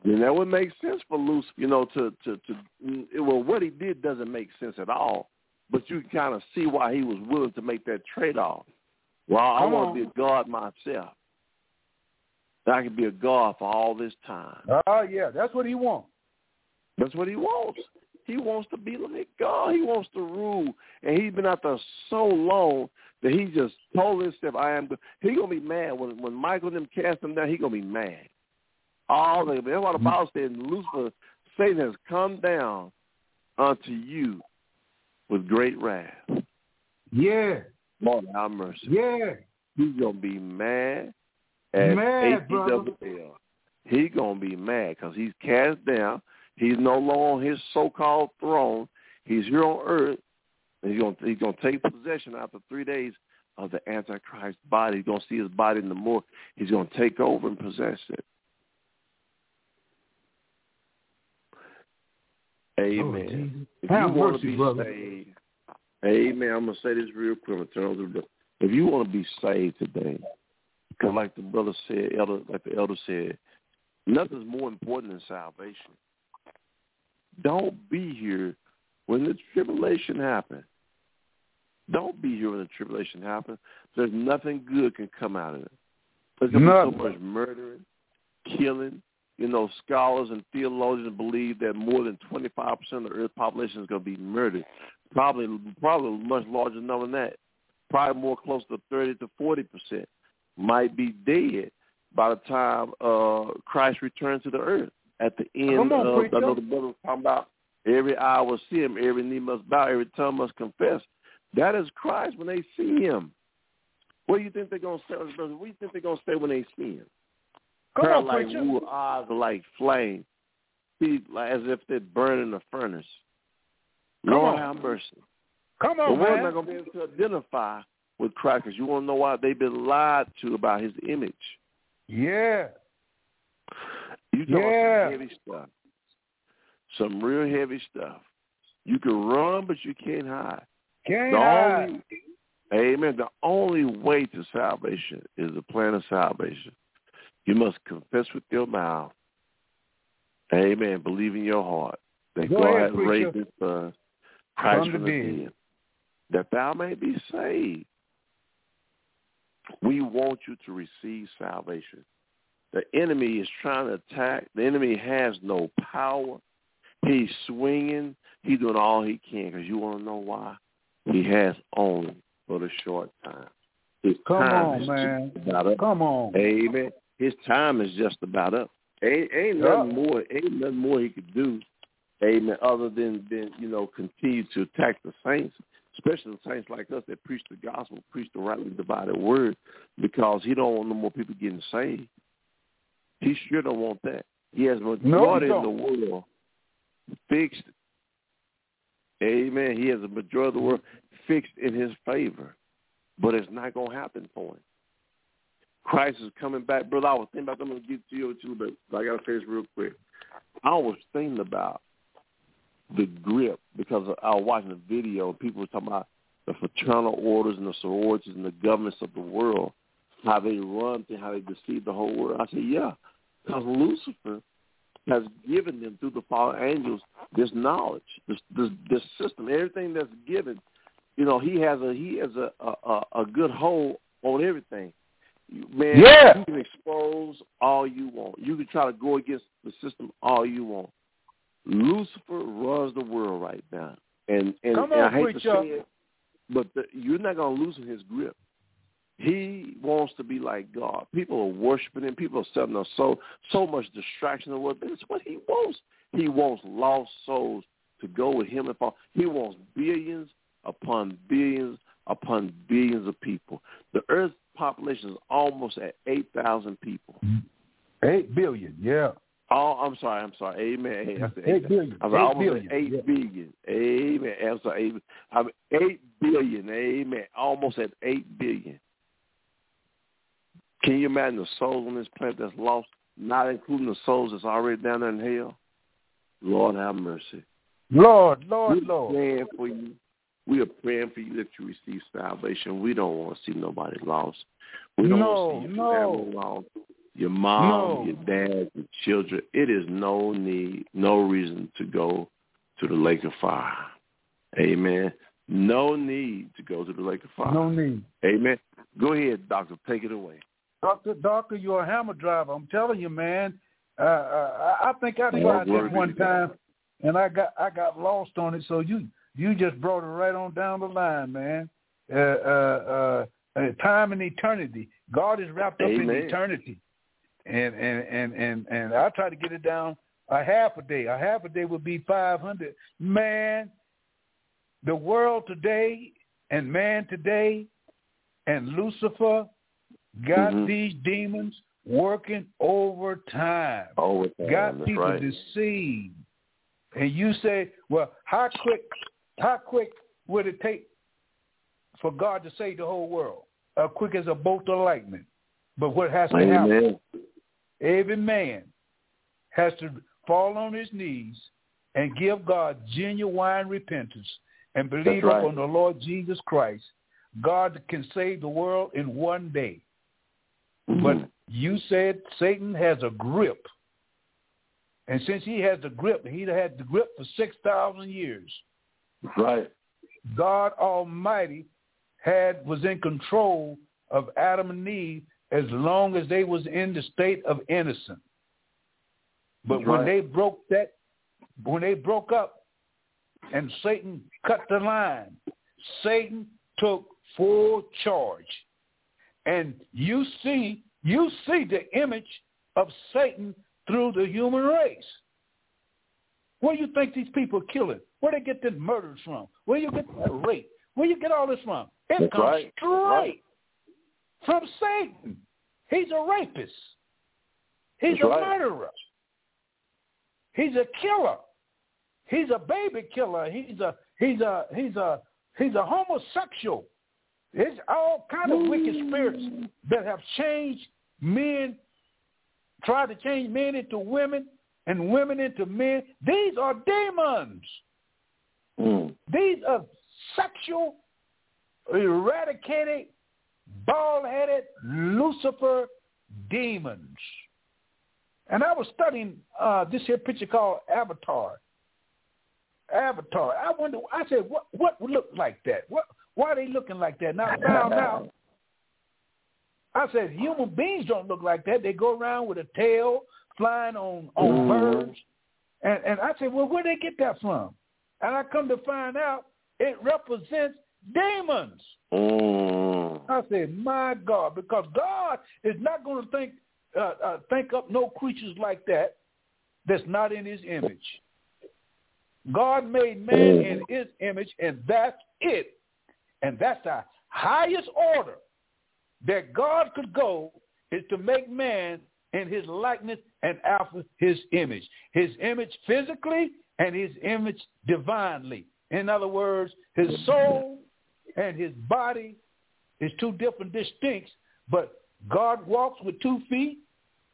And that would make sense for Lucifer, you know, to, to, to, mm, well, what he did doesn't make sense at all, but you can kind of see why he was willing to make that trade-off. Well, I want to be a God myself. I can be a God for all this time. Oh, yeah, that's what he wants. That's what he wants. He wants to be like God. He wants to rule. And he's been out there so long that he just told himself, I am good. He going to be mad. When when Michael and them cast him down, he going to be mad. All the, that's what the Bible says. Lucifer, Satan has come down unto you with great wrath. Yeah, Lord have mercy. yeah. He's going to be mad as Mad. H-E-double-L. Going to be mad because he's cast down. He's no longer on his so-called throne. He's here on earth. And he's going to, he's to take possession after three days of the Antichrist body. He's going to see his body in the morgue. He's going to take over and possess it. Oh, amen. Oh, if you want mercy, to be brother. saved, amen. I'm going to say this real quick. I'm gonna turn it over to- If you want to be saved today, because like the brother said, elder, like the elder said, nothing's more important than salvation. Don't be here when the tribulation happens. Don't be here when the tribulation happens. There's nothing good can come out of it. There's going to be so much murdering, killing. You know, scholars and theologians believe that more than 25% of the earth population is going to be murdered. Probably, probably a much larger number than that. Probably more close to 30 to 40% might be dead by the time uh, Christ returns to the earth. At the end on, of, preacher. I know the brother was talking about every eye will see him, every knee must bow, every tongue must confess. That is Christ when they see him. What do you think they're going to say, brother? What do you think they're going to say when they see him? Come Her on, like preacher. wool, eyes are like flame, feet like as if they're burning in a furnace. Come Lord on. have mercy. Come on, The on, world's not going to be able to identify with crackers. you want to know why? They've been lied to about his image. Yeah. You talking Yeah. some heavy stuff. Some real heavy stuff. You can run, but you can't hide. Can't The hide. only, amen. The only way to salvation is the plan of salvation. You must confess with your mouth, amen. Believe in your heart that Go God raised his son, Christ From the dead, that thou may be saved. We want you to receive salvation. The enemy is trying to attack. The enemy has no power. He's swinging. He's doing all he can because you want to know why? He has only for the short time. His Come time on, is man. just about up. Come on. Amen. His time is just about up. Ain't, ain't Yeah. nothing more. Ain't nothing more he could do. Amen. Other than than you know continue to attack the saints, especially the saints like us that preach the gospel, preach the rightly divided word, because he don't want no more people getting saved. He sure don't want that. He has majority in the world fixed. Amen. He has a majority of the world fixed in his favor, but it's not going to happen for him. Christ is coming back, brother. I was thinking about. I'm going to get to you in a little bit, but I got to say this real quick. I was thinking about the grip because I was watching a video. and People were talking about the fraternal orders and the sororities and the governments of the world, how they run and how they deceive the whole world. I said, yeah, because Lucifer has given them through the fallen angels this knowledge, this this, this system, everything that's given. You know, he has a he has a a, a good hold on everything. You- Man, Yeah. you can expose all you want. You can try to go against the system all you want. Lucifer runs the world right now, and and, Come and I hate preacher. to say it, but the, you're not going to loosen his grip. He wants to be like God. People are worshiping him. People are selling their soul. so much distraction in the world. That's what he wants. He wants lost souls to go with him and Father. He wants billions upon billions upon billions of people. The Earth's population is almost at 8,000 people. Eight billion, yeah. Oh, I'm sorry. I'm sorry. Amen. Hey, I said eight billion. I was eight almost billion. at eight yeah. billion. Amen. I'm sorry. Eight, I'm eight billion. Amen. Almost at eight billion. Can you imagine the souls on this planet that's lost, not including the souls that's already down there in hell? Lord have mercy. Lord, Lord, We're Lord. praying for you. We are praying for you that you receive salvation. We don't want to see nobody lost. We don't No, want to see your no. lost. Your mom, No. your dad, your children. It is no need, no reason to go to the lake of fire. Amen. No need to go to the lake of fire. No need. Amen. Go ahead, doctor. Take it away. Doctor, doctor, you're a hammer driver. I'm telling you, man. Uh, uh, I think I tried that one time, and I got I got lost on it. So you you just brought it right on down the line, man. Uh, uh, uh, uh, time and eternity. God is wrapped up in eternity, and and and and and I try to get it down a half a day. A half a day would be five hundred. Man, the world today and man today and Lucifer got Mhm. these demons working overtime. All the time. got That's people right. deceived. And you say, well, how quick how quick would it take for God to save the whole world? As quick as a bolt of lightning. But what has to happen? Every man has to fall on his knees and give God genuine repentance and believe right. upon the Lord Jesus Christ. God can save the world in one day. But Mhm. you said Satan has a grip. And since he has the grip, he had the grip for 6,000 years. Right. God Almighty had was in control of Adam and Eve as long as they was in the state of innocence. But That's when they broke that, when they broke up, and Satan cut the line, Satan took full charge, and you see, you see the image of Satan through the human race. Where do you think these people are killing? Where they get the murders from? Where you get the rape? Where you get all this from? It That's comes right. Straight right. From Satan. He's a rapist. He's That's a right. murderer. He's a killer. He's a baby killer. He's a he's a he's a he's a homosexual. It's all kind of wicked spirits that have changed men, tried to change men into women and women into men. These are demons. Mm. These are sexual, eradicated, bald-headed Lucifer demons. And I was studying uh, this here picture called Avatar. Avatar. I wonder. I said, what what would look like that? What why are they looking like that? Now I found out. I said human beings don't look like that. They go around with a tail, flying on on Mhm. birds, and and I said, well, where they get that from? And I come to find out it represents demons. Mm. I said, my God, because God is not going to think uh, uh, think up no creatures like that that's not in His image. God made man in His image, and that's it. And that's the highest order that God could go is to make man in His likeness and after His image. His image physically and His image divinely. In other words, His soul and His body is two different distincts, but God walks with two feet.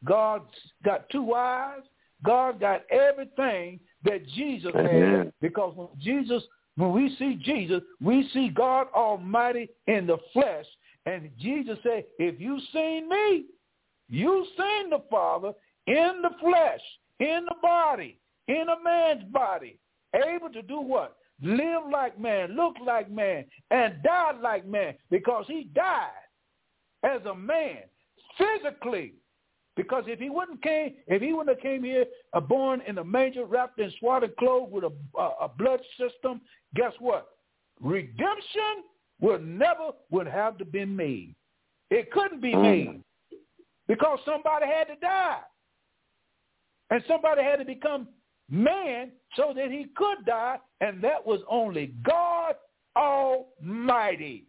God's got two eyes. God got everything that Jesus had. Amen. Because when Jesus, when we see Jesus, we see God Almighty in the flesh. And Jesus said, if you've seen me, you've seen the Father in the flesh, in the body, in a man's body, able to do what? Live like man, look like man, and die like man, because he died as a man physically. Because if he wouldn't came, if he wouldn't have came here, uh, born in a manger, wrapped in swaddled clothes with a, a, a blood system, guess what? Redemption would never would have to been made. It couldn't be Mm. made because somebody had to die, and somebody had to become man so that he could die, and that was only God Almighty.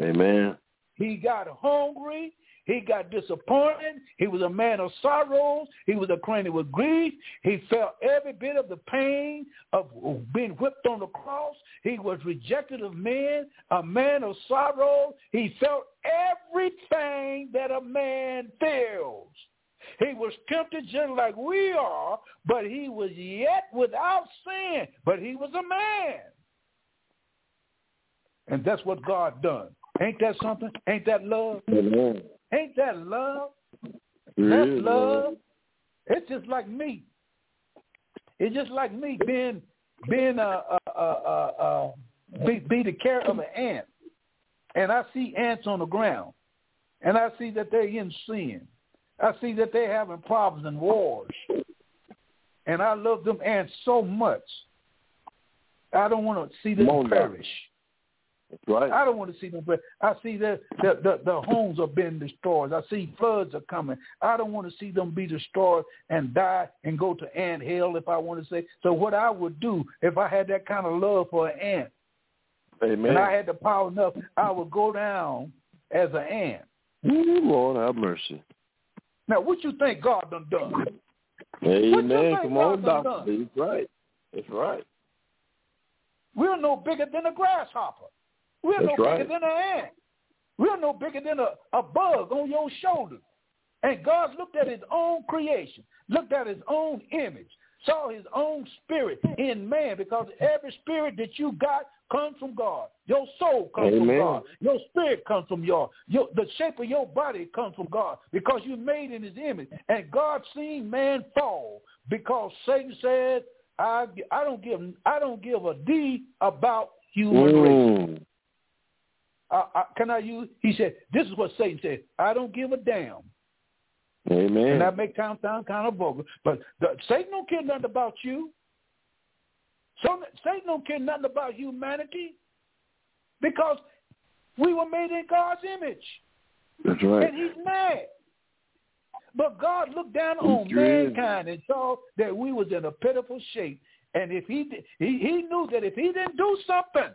Amen. He got hungry. He got disappointed. He was a man of sorrows. He was acquainted with grief. He felt every bit of the pain of being whipped on the cross. He was rejected of men, a man of sorrows. He felt everything that a man feels. He was tempted just like we are, but he was yet without sin. But he was a man. And that's what God done. Ain't that something? Ain't that love? Amen. Ain't that love? It That's is, love. It's just like me. It's just like me being being a, a, a, a, a be, be the care of an ant, and I see ants on the ground, and I see that they're in sin. I see that they're having problems and wars, and I love them ants so much. I don't want to see them now. perish. That's right. I don't want to see them. perish. I see that the, the the homes are being destroyed. I see floods are coming. I don't want to see them be destroyed and die and go to ant hell. If I want to say so, what I would do if I had that kind of love for an ant Amen. and I had the power enough, I would go down as an ant. Ooh, Lord have mercy. Now, what you think God done done? Amen. Come on, Doctor. That's right. That's right. We're no bigger than a grasshopper. We're That's no right. bigger than an ant. We're no bigger than a, a bug on your shoulder. And God looked at his own creation, looked at his own image, saw his own spirit in man because every spirit that you got comes from God. Your soul comes from God. Your spirit comes from your, your the shape of your body comes from God because you made in his image. And God seen man fall because Satan said, I, I don't give I don't give a D about human race. Mm. I, I, can I use? He said, "This is what Satan said. I don't give a damn." Amen. And that may sound sound kind of vulgar, but the, Satan don't care nothing about you. So Satan don't care nothing about humanity because we were made in God's image, That's right. and He's mad. But God looked down He on is. mankind and saw that we was in a pitiful shape. And if he did, he he knew that if he didn't do something,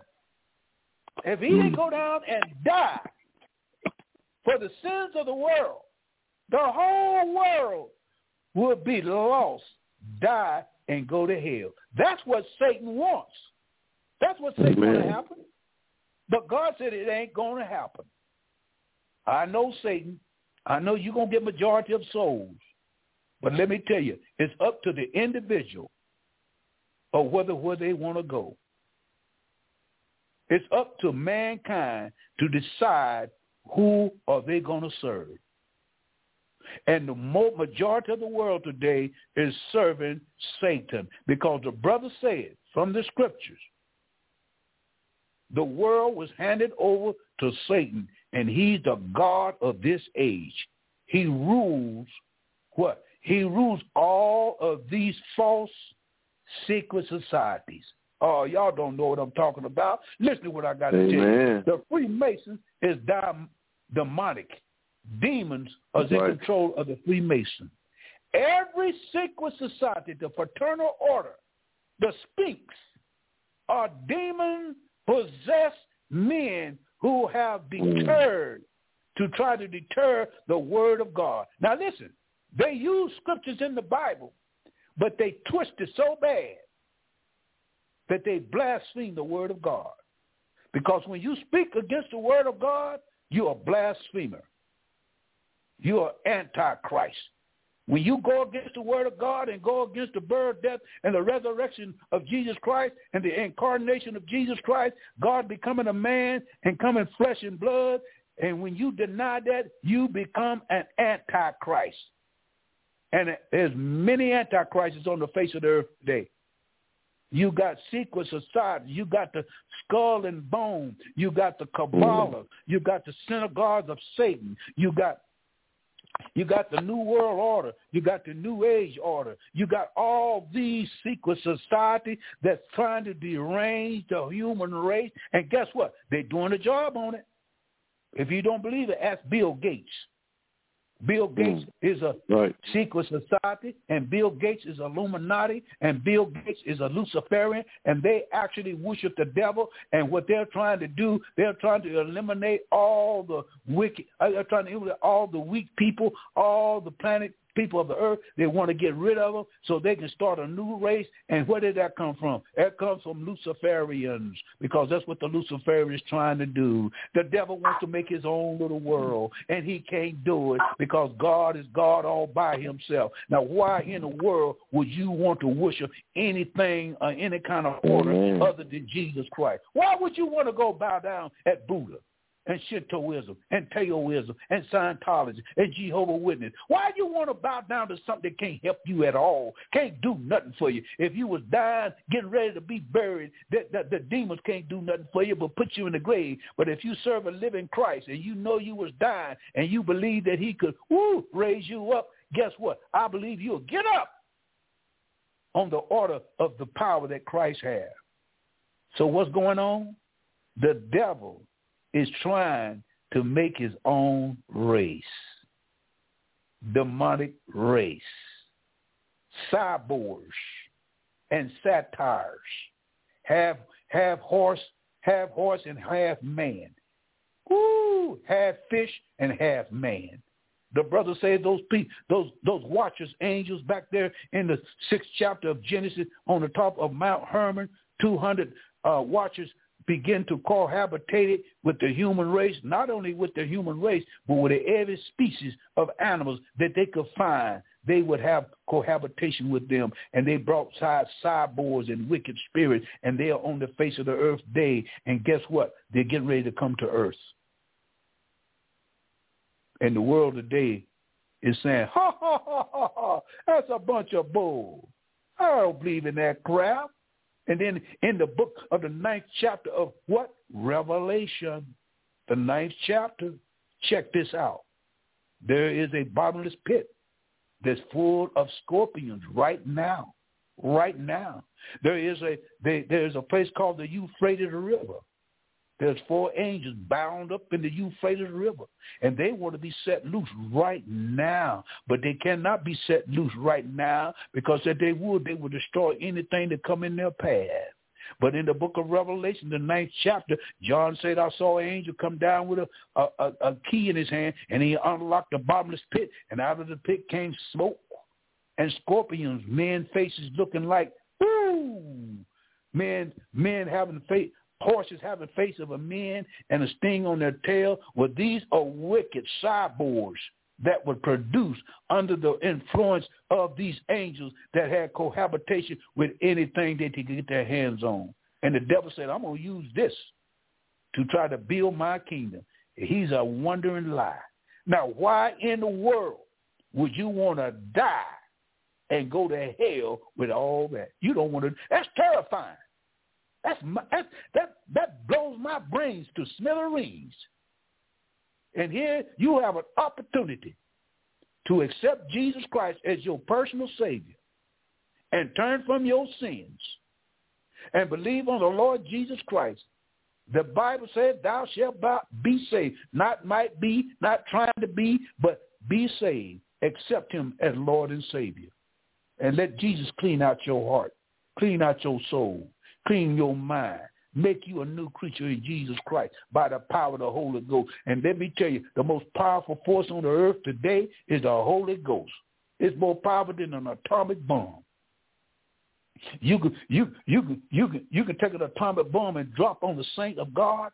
if he didn't hmm. go down and die for the sins of the world, the whole world would be lost, die, and go to hell. That's what Satan wants. That's what Satan's going to happen. But God said it ain't going to happen. I know Satan. I know you're going to get majority of souls. But let me tell you, it's up to the individual of whether where they want to go. It's up to mankind to decide who are they going to serve. And the majority of the world today is serving Satan because the brother said from the scriptures, the world was handed over to Satan, and he's the God of this age. He rules what? He rules all of these false secret societies. Oh, y'all don't know what I'm talking about. Listen to what I got to tell you. The Freemasons is demonic. Demons are in control of the Freemason. Every secret society, the fraternal order, the Sphinx, are demon-possessed men who have mm. deterred to try to deter the word of God. Now listen, they use scriptures in the Bible, but they twist it so bad that they blaspheme the word of God. Because when you speak against the word of God, you're a blasphemer. You're antichrist. When you go against the word of God and go against the birth, death, and the resurrection of Jesus Christ and the incarnation of Jesus Christ, God becoming a man and coming flesh and blood, and when you deny that, you become an antichrist. And there's many antichrists on the face of the earth today. You got secret society. You got the skull and bone. You got the Kabbalah. Mm. You got the synagogues of Satan. You got you got the New World Order. You got the New Age Order. You got all these secret society that's trying to derange the human race. And guess what? They're doing a job on it. If you don't believe it, ask Bill Gates. Bill Gates mm. is a right. secret society, and Bill Gates is Illuminati, and Bill Gates is a Luciferian, and they actually worship the devil. And what they're trying to do, they're trying to eliminate all the wicked, uh, they're trying to eliminate all the weak people, all the planet people of the earth. They want to get rid of them so they can start a new race. And where did that come from? That comes from Luciferians because that's what the Luciferians trying to do. The devil wants to make his own little world, and he can't do it because God is God all by himself. Now, why in the world would you want to worship anything or any kind of order other than Jesus Christ? Why would you want to go bow down at Buddha? And Shintoism and Taoism and Scientology and Jehovah Witness. Why you want to bow down to something that can't help you at all, can't do nothing for you? If you was dying, getting ready to be buried, the, the, the demons can't do nothing for you but put you in the grave. But if you serve a living Christ and you know you was dying and you believe that he could woo, raise you up, guess what? I believe you'll get up on the order of the power that Christ has. So what's going on? The devil is trying to make his own race, demonic race, cyborgs and satyrs, have half horse, half horse and half man. Ooh, half fish and half man. The brother said those people, those those watchers, angels back there in the sixth chapter of Genesis on the top of Mount Hermon, two hundred uh, watchers begin to cohabitate with the human race, not only with the human race, but with every species of animals that they could find. They would have cohabitation with them, and they brought side cyborgs and wicked spirits, and they are on the face of the earth day. And guess what? They're getting ready to come to earth. And the world today is saying, ha, ha, ha, ha, ha, that's a bunch of bull. I don't believe in that crap. And then in the book of the ninth chapter of what? Revelation, the ninth chapter. Check this out. There is a bottomless pit that's full of scorpions right now. Right now. There is a there is a place called the Euphrates River. There's four angels bound up in the Euphrates River, and they want to be set loose right now. But they cannot be set loose right now because if they would, they would destroy anything that come in their path. But in the book of Revelation, the ninth chapter, John said, I saw an angel come down with a, a, a key in his hand, and he unlocked the bottomless pit, and out of the pit came smoke and scorpions, men faces looking like, whoo, men, men having face, horses having face of a man and a sting on their tail. Well, these are wicked cyborgs that would produce under the influence of these angels that had cohabitation with anything that they could get their hands on. And the devil said, I'm going to use this to try to build my kingdom. He's a wondering lie. Now, why in the world would you want to die and go to hell with all that? You don't want to. That's terrifying. That's my, that, that, that blows my brains to smithereens. And here you have an opportunity to accept Jesus Christ as your personal Savior and turn from your sins and believe on the Lord Jesus Christ. The Bible says, thou shalt be saved. Not might be, not trying to be, but be saved. Accept him as Lord and Savior. And let Jesus clean out your heart, clean out your soul, clean your mind, make you a new creature in Jesus Christ by the power of the Holy Ghost. And let me tell you, the most powerful force on the earth today is the Holy Ghost. It's more powerful than an atomic bomb. You can you you can you can you can take an atomic bomb and drop on the saint of God.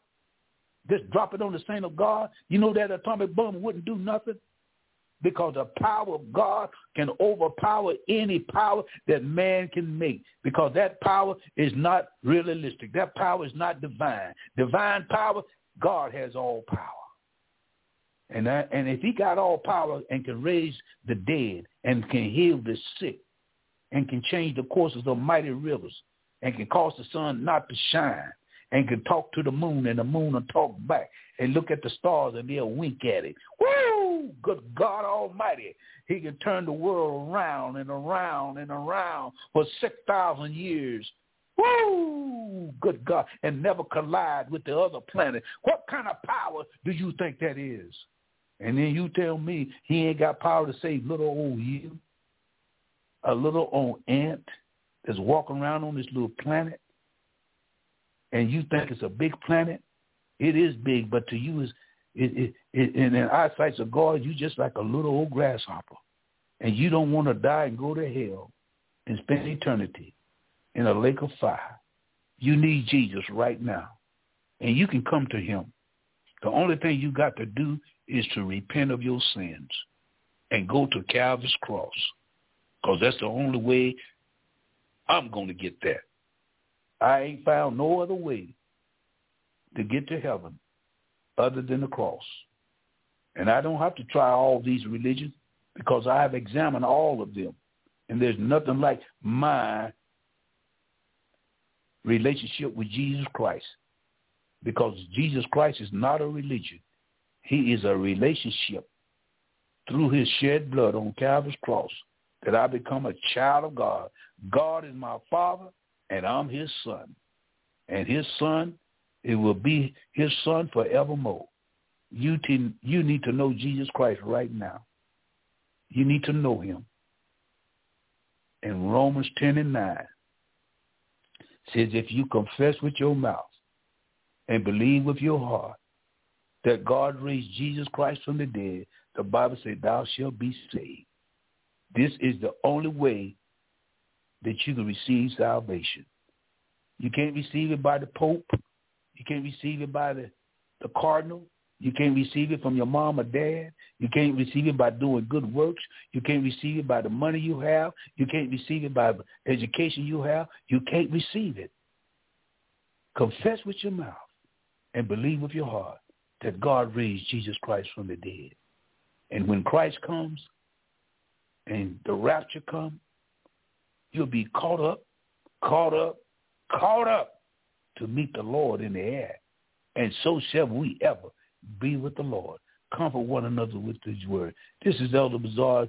Just drop it on the saint of God. You know that atomic bomb wouldn't do nothing because the power of God can overpower any power that man can make because that power is not realistic. That power is not divine. Divine power, God has all power. And, that, and if he got all power and can raise the dead and can heal the sick and can change the courses of mighty rivers and can cause the sun not to shine and can talk to the moon and the moon will talk back and look at the stars and they'll wink at it. Woo! Good God Almighty. He can turn the world around and around and around for 6,000 years. Woo! Good God. And never collide with the other planet. What kind of power do you think that is? And then you tell me he ain't got power to save little old you, a little old ant that's walking around on this little planet, and you think it's a big planet. It is big, but to you is it, it, in the eyesight of God, you just like a little old grasshopper, and you don't want to die and go to hell and spend eternity in a lake of fire. You need Jesus right now, and you can come to him. The only thing you got to do is to repent of your sins and go to Calvary's cross, because that's the only way I'm going to get there. I ain't found no other way to get to heaven other than the cross. And I don't have to try all these religions because I have examined all of them. And there's nothing like my relationship with Jesus Christ. Because Jesus Christ is not a religion. He is a relationship through his shed blood on Calvary's cross that I become a child of God. God is my father and I'm his son. And his son, it will be his son forevermore. You, t- you need to know Jesus Christ right now. You need to know him. In Romans 10 and 9 says, if you confess with your mouth and believe with your heart that God raised Jesus Christ from the dead, the Bible says, thou shalt be saved. This is the only way that you can receive salvation. You can't receive it by the Pope. You can't receive it by the, the Cardinal. You can't receive it from your mom or dad. You can't receive it by doing good works. You can't receive it by the money you have. You can't receive it by education you have. You can't receive it. Confess with your mouth and believe with your heart that God raised Jesus Christ from the dead. And when Christ comes and the rapture comes, you'll be caught up, caught up, caught up to meet the Lord in the air. And so shall we ever be with the Lord. Comfort one another with his word. This is Elder Bazaar.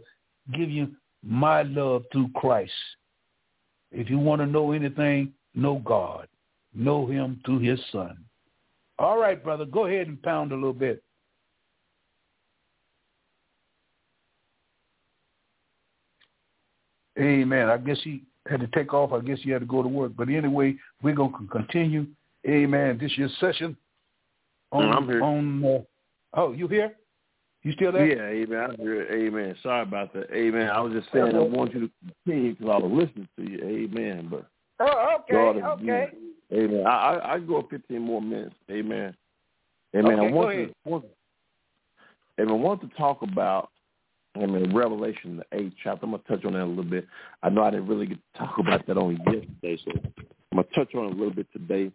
Give you my love through Christ. If you want to know anything, know God. Know him through his son. All right, brother, go ahead and pound a little bit. Amen. I guess he had to take off. I guess you had to go to work. But anyway, we're going to continue. Amen. This year's session on, I'm here. on uh, oh, you here? You still there? Yeah, amen. I'm here. Amen. Sorry about that. Amen. I was just saying I want you to continue because I was listening to you. Amen. But Oh, okay, God is okay. Amen. I I, I go 15 more minutes. Amen. Amen. Okay, I want to want, Amen. I want to talk about Amen. Revelation the eighth chapter. I'm gonna touch on that a little bit. I know I didn't really get to talk about that on yesterday, so I'm gonna touch on it a little bit today.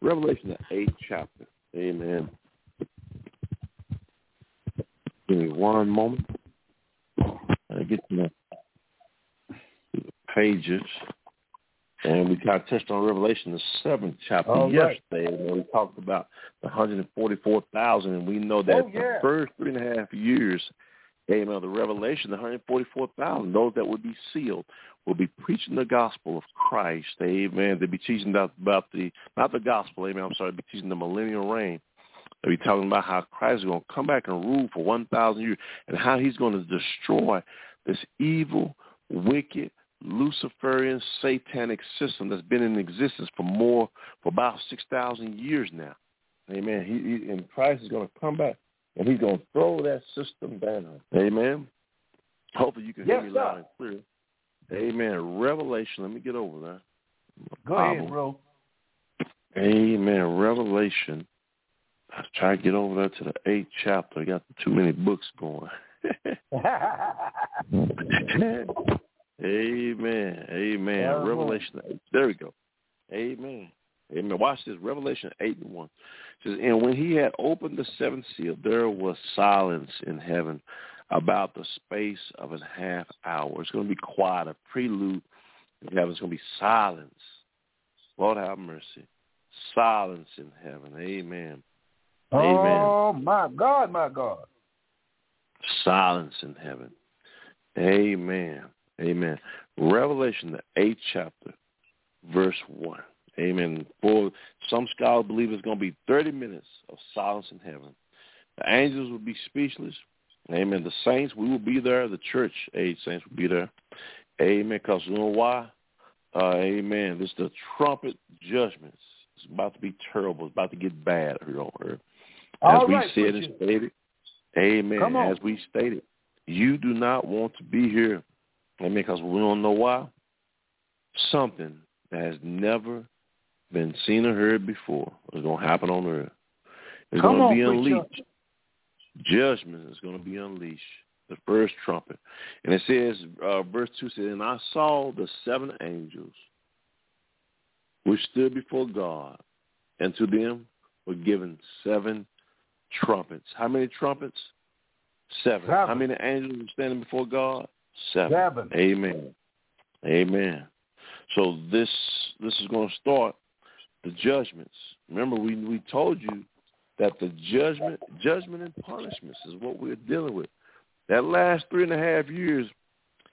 Revelation the eighth chapter. Amen. Give me one moment. I get to the pages. And we kind of touched on Revelation, the seventh chapter All right. yesterday, and we talked about the 144,000, and we know that Oh, yeah. the first three and a half years, amen, the Revelation, the 144,000, those that would be sealed, will be preaching the gospel of Christ, amen. They'll be teaching about, the, not the gospel, amen, I'm sorry, they'll be teaching the millennial reign. They'll be talking about how Christ is going to come back and rule for 1,000 years and how he's going to destroy this evil, wicked, Luciferian, satanic system that's been in existence for more, for about 6,000 years now. Amen. He, he, and Christ is going to come back and he's going to throw that system down. Amen. Hopefully you can Yes, hear me sir. loud and clear. Amen. Revelation. Let me get over there. Go Bible. ahead, bro. Amen. Revelation. I trying to get over there to the eighth chapter. I got too many books going. *laughs* *laughs* Amen. Amen. Amen. Revelation There we go. Amen. Amen. Watch this. Revelation 8 and 1. It says, And when he had opened the seventh seal, there was silence in heaven about the space of a half hour. It's going to be quiet, a prelude in heaven. It's going to be silence. Lord have mercy. Silence in heaven. Amen. Amen. Oh, my God, my God. silence in heaven. Amen. Amen. Revelation, the eighth chapter, verse 1. Amen. For some scholars believe it's going to be 30 minutes of silence in heaven. The angels will be speechless. Amen. The saints, we will be there. The church age saints will be there. Amen. Because you know why? Uh, amen. This is the trumpet judgments. It's about to be terrible. It's about to get bad here on earth. As All we right, said and stated, amen. As we stated, you do not want to be here. Amen. Because we don't know why. Something that has never been seen or heard before It's going to happen on earth. It's Come going to be unleashed. Judgment is going to be unleashed. The first trumpet. And it says, uh, verse 2 says, And I saw the seven angels which stood before God, and to them were given seven trumpets. How many trumpets? Seven. Seven. How many angels were standing before God? Seven. Seven. Amen. Amen. So this this is going to start the judgments. Remember, we we told you that the judgment judgment and punishments is what we're dealing with. That last three and a half years,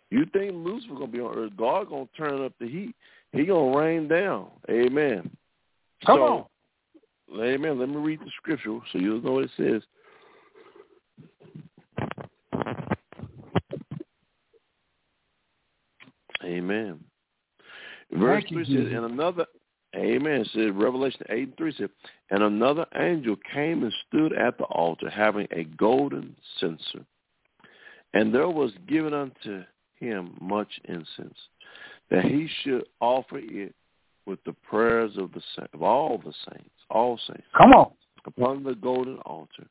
you think Lucifer gonna be on earth? God gonna turn up the heat. He gonna rain down. Amen. Come so, Amen. Let me read the scripture so you'll know what it says. Amen. Verse you, 3 says, and another, amen, it says, Revelation 8 and 3 says, and another angel came and stood at the altar having a golden censer. And there was given unto him much incense, that he should offer it with the prayers of the of all the saints, all saints, Come on. upon the golden altar,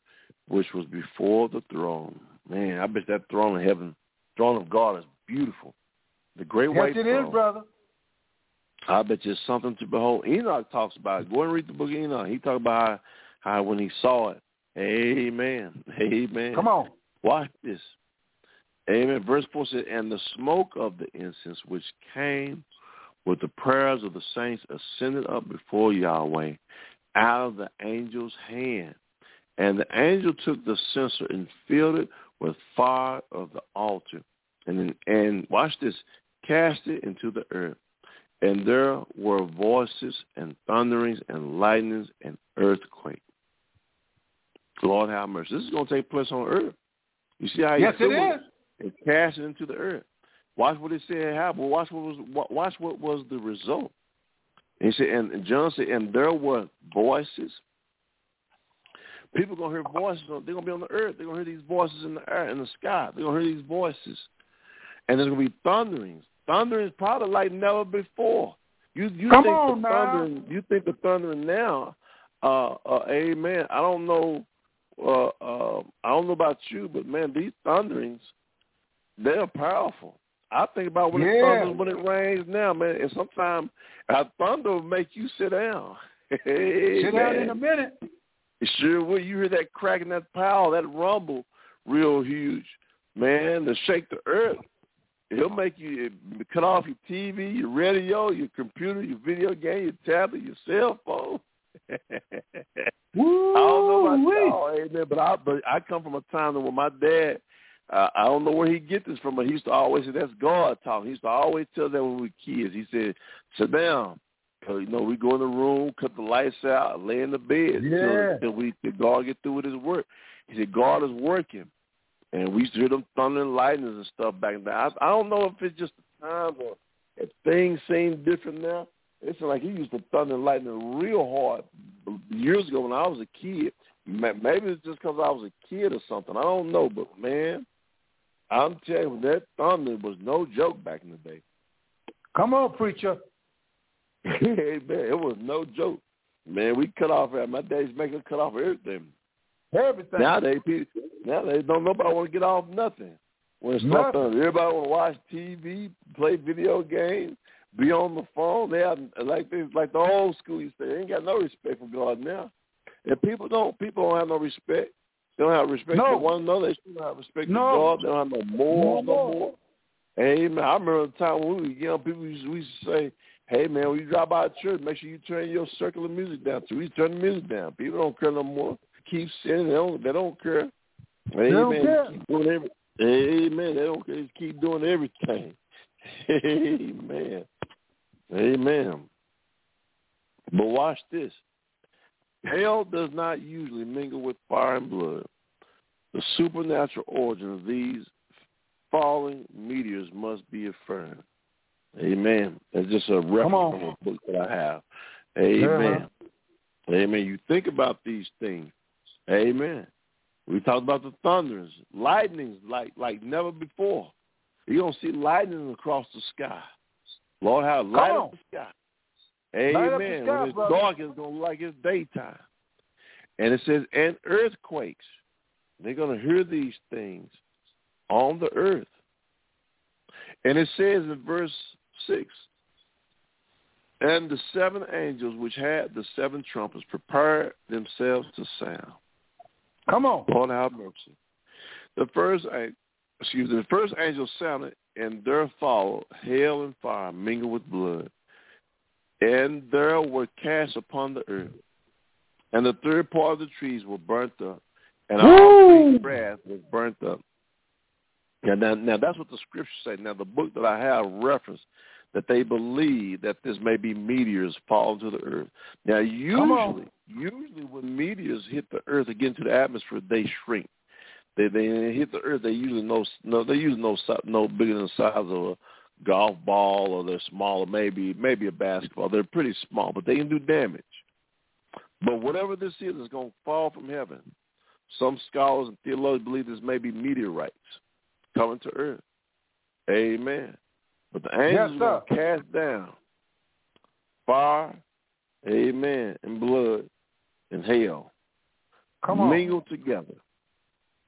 which was before the throne. Man, I bet that throne of heaven, throne of God is beautiful. The great Yes, white it throne. is, brother. I bet you it's something to behold. Enoch talks about it. Go and read the book of Enoch. He talked about how, how when he saw it. Amen. Amen. Come on. Watch this. Amen. Verse 4 says, And the smoke of the incense which came with the prayers of the saints ascended up before Yahweh out of the angel's hand. And the angel took the censer and filled it with fire of the altar. And and watch this, cast it into the earth. And there were voices and thunderings and lightnings and earthquake. Lord have mercy. This is going to take place on earth. You see how he Yes, it filled and cast it into the earth. Watch what it said happened. Watch what was watch what was the result. And he said, and and John said, and there were voices. People gonna hear voices. on- They're gonna be on the earth. They're gonna hear these voices in the air, in the sky. They're gonna hear these voices, and there's gonna be thunderings. Thunderings probably like never before. You you Come think on the now. thundering? You think the thundering now? Uh, uh, amen. I don't know. Uh, uh, I don't know about you, but man, these thunderings, they're powerful. I think about when it thunders, when it rains now, man, and sometimes a thunder will make you sit down. *laughs* Sit down in a minute. It sure will. You hear that crack and that power, that rumble, real huge, man, to shake the earth. It'll make you cut off your TV, your radio, your computer, your video game, your tablet, your cell phone. Woo! *laughs* I don't know about y'all, amen, but I but I come from a time when my dad, uh, I don't know where he get this from, but he used to always say that's God talking. He used to always tell that when we were kids. He said, "Sit down." 'Cause, you know, we go in the room, cut the lights out, lay in the bed Yeah. till, till we till God get through with His work. He said God is working, and we used to hear them thunder and lightnings and stuff back then. I, I don't know if it's just the time or if things seem different now. It's like he used to thunder and lightning real hard years ago when I was a kid. Maybe it's just because I was a kid or something. I don't know, but man, I'm telling you, that thunder was no joke back in the day. Come on, preacher. *laughs* hey man, it was no joke. Man, we cut off. My days make us cut off everything. Everything. Nowadays, people, nowadays don't nobody want to get off nothing. When it's Nothing. something, everybody want to watch TV, play video games, be on the phone. They have like this, like the old school used to. They ain't got no respect for God now. And people don't. People don't have no respect. They don't have respect No. for one another. They don't have respect No. for God. They don't have no morals No no more. more. Amen. I remember the time when we were young, people used, we used to say, "Hey man, when you drop by a church, make sure you turn your circle of music down." So we turn the music down. People don't care no more. Keep singing. They don't. They don't care. Amen. don't care. Keep doing every, amen. They don't care. Just keep doing everything. *laughs* Amen. Amen. But watch this. Hell does not usually mingle with fire and blood, The supernatural origin of these falling meteors must be affirmed. Amen. It's just a reference from a book that I have. Amen. Uh-huh. Amen. You think about these things. Amen. We talked about the thunders, lightnings like like never before. You're gonna see lightning across the sky. Lord, how light up the sky. Amen. Sky, when it's brother. dark, it's gonna look like it's daytime. And it says, and earthquakes. They're gonna hear these things on the earth. And it says in verse six, and the seven angels which had the seven trumpets prepared themselves to sound. Come on. Lord have mercy. The first excuse me, the first angel sounded and there followed hail and fire mingled with blood. And there were cast upon the earth. And the third part of the trees were burnt up. And all the grass was burnt up. And now, now that's what the scriptures say. Now the book that I have referenced that they believe that this may be meteors falling to the earth. Now usually usually when meteors hit the earth and get into the atmosphere, they shrink. They they hit the earth. They usually no no they usually no no bigger than the size of a golf ball, or they're smaller, maybe maybe a basketball. They're pretty small, but they can do damage. But whatever this is, is going to fall from heaven. Some scholars and theologians believe this may be meteorites coming to earth. Amen. But the angels yes, are cast down fire, amen, and blood and hell. Come on. Mingled together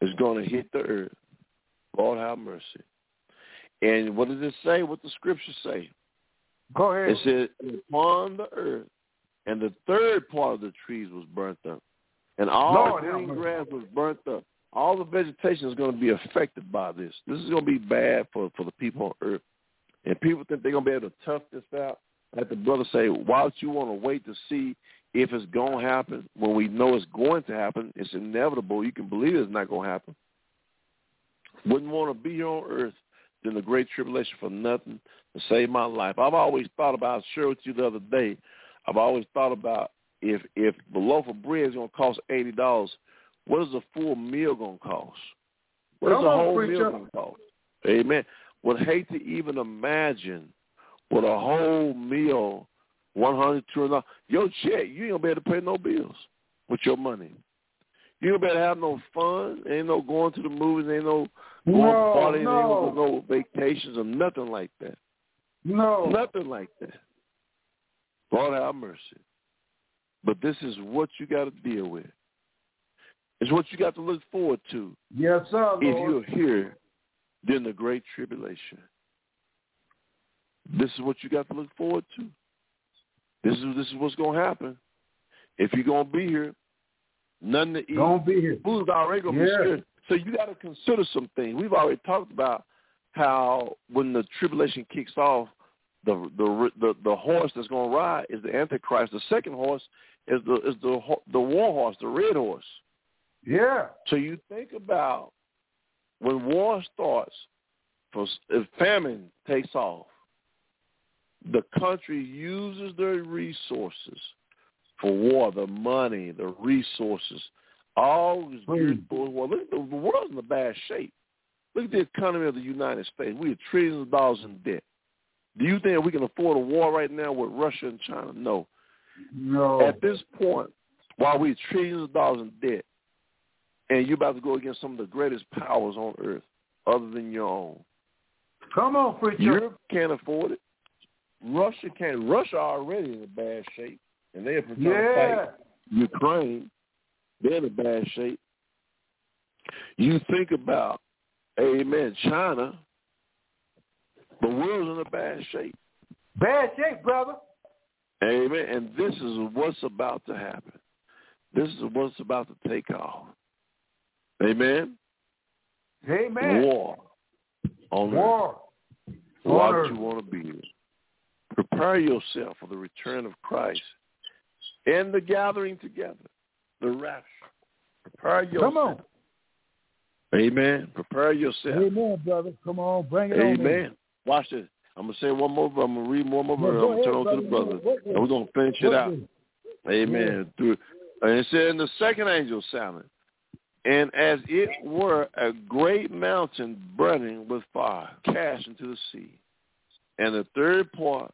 is going to hit the earth. Lord have mercy. And what does it say? What the scriptures say? Go ahead. It says, upon the earth, and the third part of the trees was burnt up, and all Lord, green grass was burnt up. All the vegetation is going to be affected by this. This is going to be bad for for the people on earth. And people think they're going to be able to tough this out. Like the brother say, why would you want to wait to see if it's going to happen when we know it's going to happen? It's inevitable. You can believe it's not going to happen. Wouldn't want to be here on earth in the great tribulation for nothing to save my life. I've always thought about, I shared with you the other day, I've always thought about if if the loaf of bread is going to cost eighty dollars, what is a full meal going to cost? What is a whole meal going to cost? Amen. Would hate to even imagine what a whole meal, one hundred, two hundred. Your check, you ain't gonna be able to pay no bills with your money. You ain't gonna be able to have no fun. Ain't no going to the movies. Ain't no going no, partying. No. Ain't no vacations or nothing like that. No, nothing like that. Lord have mercy. But this is what you got to deal with. It's what you got to look forward to. Yes, sir. Lord. If you're here during the great tribulation, this is what you got to look forward to. This is this is what's gonna happen. If you're gonna be here, nothing to eat. Don't be here. Food's already gonna yeah. be scarce. So you got to consider some things. We've already talked about how when the tribulation kicks off, the the the, the horse that's going to ride is the Antichrist. The second horse is the is the the war horse, the red horse. Yeah. So you think about when war starts, for if famine takes off, the country uses their resources for war, the money, the resources, all is geared for war. Look, the, the world's in a bad shape. Look at the economy of the United States. We are trillions of dollars in debt. Do you think we can afford a war right now with Russia and China? No. No. At this point, while we're trillions of dollars in debt, and you're about to go against some of the greatest powers on earth other than your own. Come on, preacher. Europe can't afford it. Russia can't. Russia already in a bad shape, and they're trying yeah. to fight Ukraine. They're in a bad shape. You think about, amen, China. The world's in a bad shape. Bad shape, brother. Amen. And this is what's about to happen. This is what's about to take off. Amen. Amen. War on War. earth. Would you want to be here? Prepare yourself for the return of Christ and the gathering together, the rapture. Prepare yourself. Come on. Amen. Prepare yourself. Amen, brother. Come on, bring it Amen. on. Amen. Watch this. I'm gonna say one more. I'm gonna read one more verse. I'm gonna turn on to the brother, and we're gonna finish it out. Amen. Through, and it said, "And the second angel sounded, and as it were a great mountain burning with fire cast into the sea. And the third part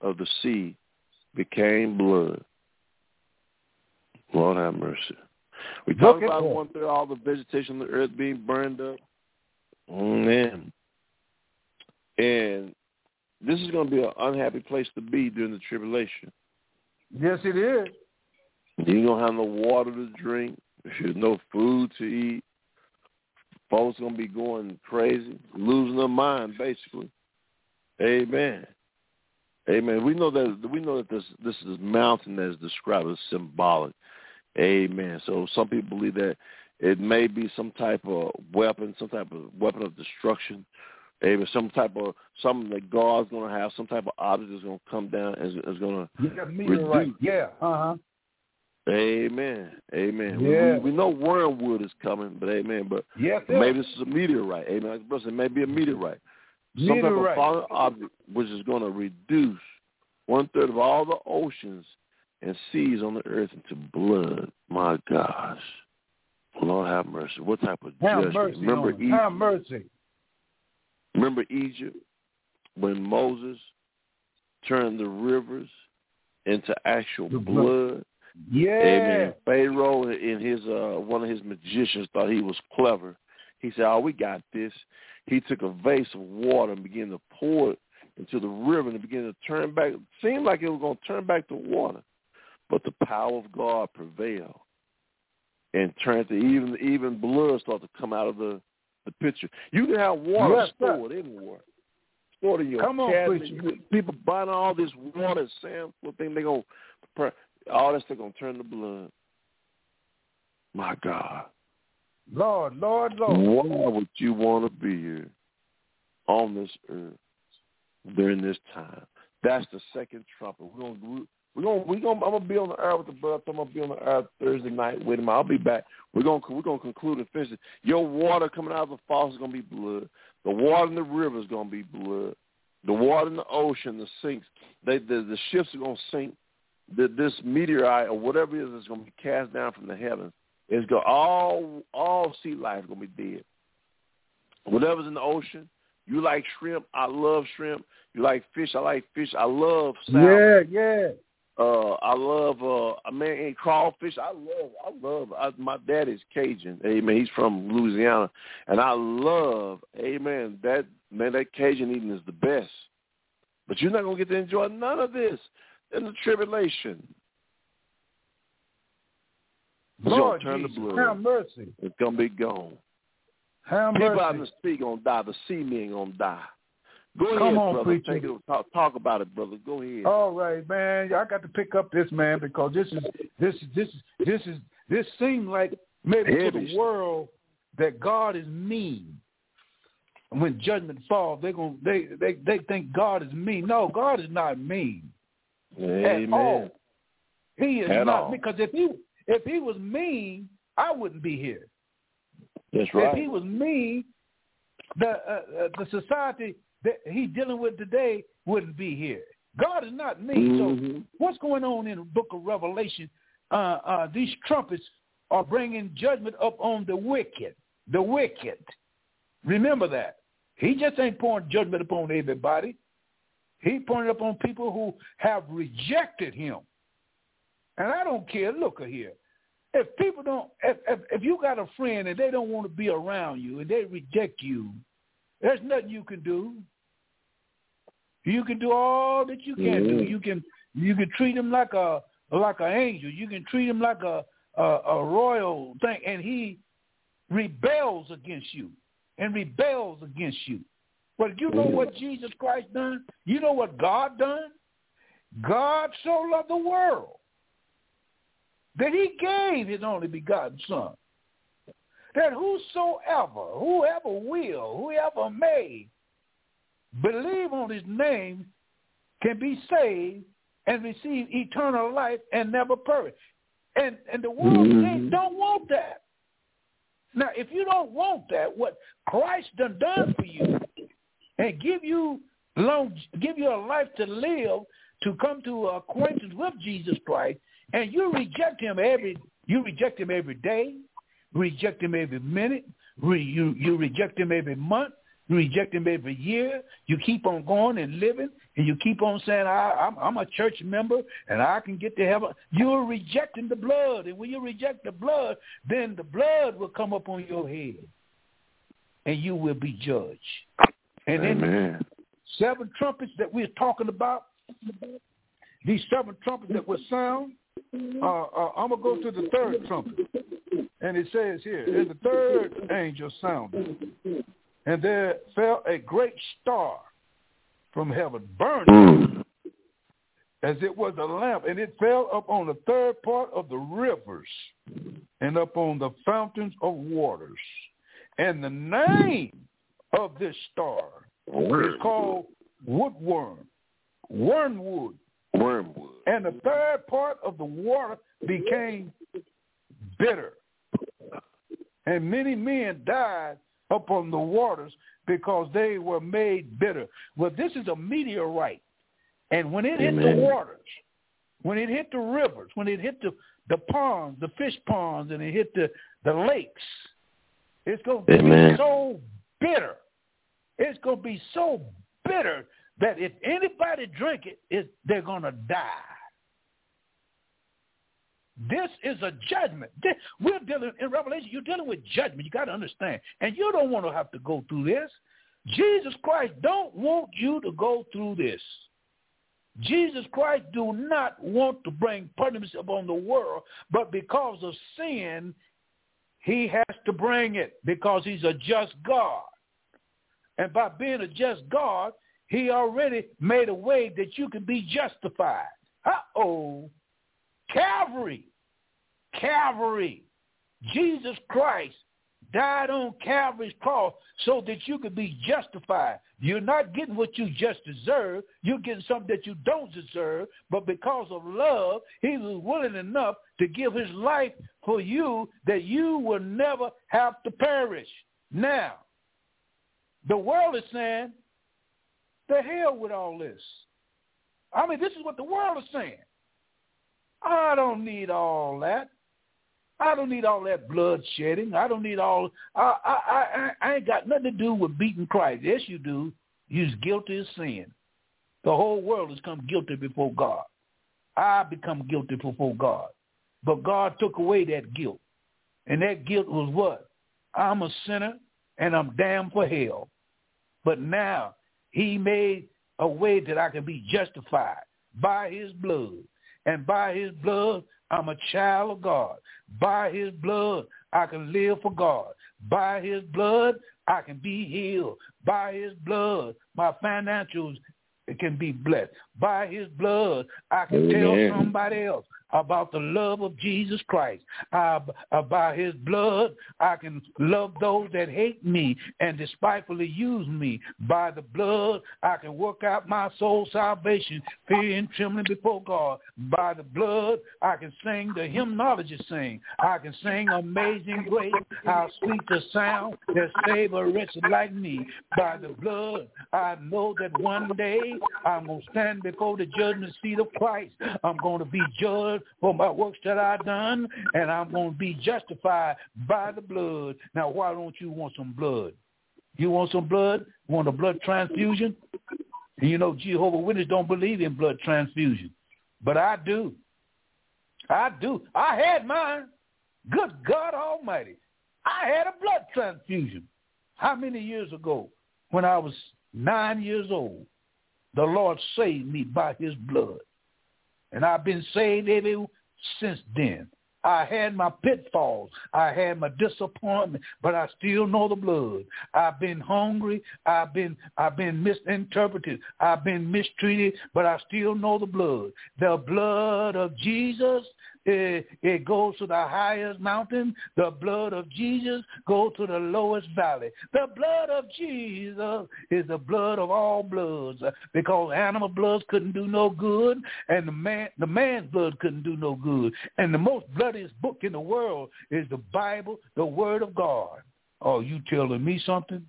of the sea became blood. Lord have mercy. We talk about one third all the vegetation of the earth being burned up. Amen. And this is going to be an unhappy place to be during the tribulation. Yes, it is. You don't have no water to drink. There's no food to eat. Folks gonna be going crazy, losing their mind, basically. Amen. Amen. We know that we know that this this is mountain that is described as symbolic. Amen. So some people believe that it may be some type of weapon, some type of weapon of destruction. Amen. Some type of something that God's going to have, some type of object is going to come down and is, is going to yeah, reduce. Right. Yeah. Uh huh. Amen. Amen. Yeah. We, we know wormwood is coming, but amen. But yes, maybe this is a meteorite. Amen. Brother, it may be a meteorite. Some type of fallen object which is going to reduce one third of all the oceans and seas on the earth into blood. My gosh. Lord have mercy. What type of have judgment? Mercy Remember Egypt? Have mercy. Remember Egypt when Moses turned the rivers into actual blood? blood. Yeah. Amen. Pharaoh in his uh one of his magicians thought he was clever. He said, Oh, we got this. He took a vase of water and began to pour it into the river and it began to turn back. It seemed like it was going to turn back to water. But the power of God prevailed and turned to even even blood started to come out of the, the picture. You can have water Yes, sir. stored anywhere. Stored in your Come on, preacher. People buying all this water, Sam, what thing they gonna all this thing gonna turn to blood. My God. Lord, Lord, Lord. Why would you want to be here on this earth during this time? That's the second trumpet. We're gonna we're gonna we're gonna I'm gonna be on the earth with the brother. I'm gonna be on the earth Thursday night with him. I'll be back. We're gonna we're gonna conclude and finish it. Your water coming out of the falls is gonna be blood. The water in the river is gonna be blood. The water in the ocean, the sinks, they the, the ships are gonna sink. The, this meteorite or whatever it is that's gonna be cast down from the heavens. It's go all all sea life is gonna be dead. Whatever's in the ocean, you like shrimp, I love shrimp. You like fish, I like fish. I love salmon. Yeah, yeah. Uh, I love uh, I mean and crawfish. I love I love. I, my dad is Cajun. Amen. He's from Louisiana, and I love. Amen. That man, that Cajun eating is the best. But you're not gonna get to enjoy none of this in the tribulation. Lord turn Jesus, to blood. have mercy. It's gonna be gone. Have People out in mercy. the sea gonna die. The sea men gonna die. Go Come ahead, on, brother. preacher. Take it, talk, talk about it, brother. Go ahead. All right, man. I got to pick up this man because this is this is this is this is this seems like maybe to the world that God is mean. And when judgment falls, they're gonna they they they think God is mean. No, God is not mean Amen. at all. He is At not all. because if he if he was mean, I wouldn't be here. That's right. If he was mean, the uh, uh, the society that he's dealing with today wouldn't be here. God is not mean. So Mhm. what's going on in the book of Revelation? Uh, uh, these trumpets are bringing judgment up on the wicked. The wicked. Remember that. He just ain't pouring judgment upon everybody. He pointed up on people who have rejected him. And I don't care. Look here. If people don't, if, if if you got a friend and they don't want to be around you and they reject you, there's nothing you can do. You can do all that you can do. Mhm. You can you can treat him like a like an angel. You can treat him like a a, a royal thing, and he rebels against you and rebels against you. But you know what Jesus Christ done? You know what God done? God so loved the world that he gave his only begotten son. That whosoever, whoever will, whoever may believe on his name can be saved and receive eternal life and never perish. And and the world Mhm. don't want that. Now, if you don't want that, what Christ done done for you and give you long, give you a life to live to come to acquaintance with Jesus Christ, and you reject him every, you reject him every day, reject him every minute. Re, you, you reject him every month. You reject him every year. You keep on going and living, and you keep on saying, I, I'm, I'm a church member, and I can get to heaven. You're rejecting the blood, and when you reject the blood, then the blood will come up on your head, and you will be judged. And then seven trumpets that we're talking about, these seven trumpets that will sound, uh, uh, I'm going to go to the third trumpet. And it says here, and the third angel sounded, and there fell a great star from heaven, burning as it was a lamp, and it fell upon the third part of the rivers and upon the fountains of waters. And the name of this star it's called woodworm, wormwood. Wormwood. And the third part of the water became bitter. And many men died upon the waters because they were made bitter. Well, this is a meteorite. And when it hit the waters, when it hit the rivers, when it hit the, the ponds, the fish ponds, and it hit the, the lakes, it's going to Amen. be so bitter. It's going to be so bitter that if anybody drink it, it they're going to die. This is a judgment. This, we're dealing in Revelation. You're dealing with judgment. You got to understand, and you don't want to have to go through this. Jesus Christ don't want you to go through this. Jesus Christ do not want to bring punishment upon the world, but because of sin, he has to bring it because he's a just God. And by being a just God, he already made a way that you can be justified. Uh-oh. Calvary. Calvary. Jesus Christ died on Calvary's cross so that you could be justified. You're not getting what you just deserve. You're getting something that you don't deserve. But because of love, he was willing enough to give his life for you that you will never have to perish. Now, the world is saying, the hell with all this. I mean, this is what the world is saying. I don't need all that. I don't need all that blood shedding. I don't need all. I I I, I ain't got nothing to do with beating Christ. Yes, you do. You're guilty of sin. The whole world has come guilty before God. I become guilty before God, but God took away that guilt, and that guilt was what? I'm a sinner and I'm damned for hell. But now He made a way that I can be justified by His blood, and by His blood I'm a child of God. By his blood, I can live for God. By his blood, I can be healed. By his blood, my financials can be blessed. By his blood, I can Amen. tell somebody else about the love of Jesus Christ. Uh, uh, by his blood, I can love those that hate me and despitefully use me. By the blood, I can work out my soul salvation, fear and trembling before God. By the blood, I can sing the hymnologists sing. I can sing Amazing Grace, how sweet the sound that save a wretch like me. By the blood, I know that one day I'm going to stand before the judgment seat of Christ. I'm going to be judged for my works that I've done, and I'm going to be justified by the blood. Now, why don't you want some blood? You want some blood? Want a blood transfusion? And you know, Jehovah Witnesses don't believe in blood transfusion, but I do. I do. I had mine. Good God Almighty. I had a blood transfusion. How many years ago? When I was nine years old, the Lord saved me by his blood. And I've been saved ever since then. I had my pitfalls. I had my disappointment, but I still know the blood. I've been hungry. I've been I've been misinterpreted. I've been mistreated, but I still know the blood. The blood of Jesus it, goes to the highest mountain. The blood of Jesus goes to the lowest valley. The blood of Jesus is the blood of all bloods because animal bloods couldn't do no good and the man the man's blood couldn't do no good. And the most bloodiest book in the world is the Bible, the Word of God. Oh, you telling me something?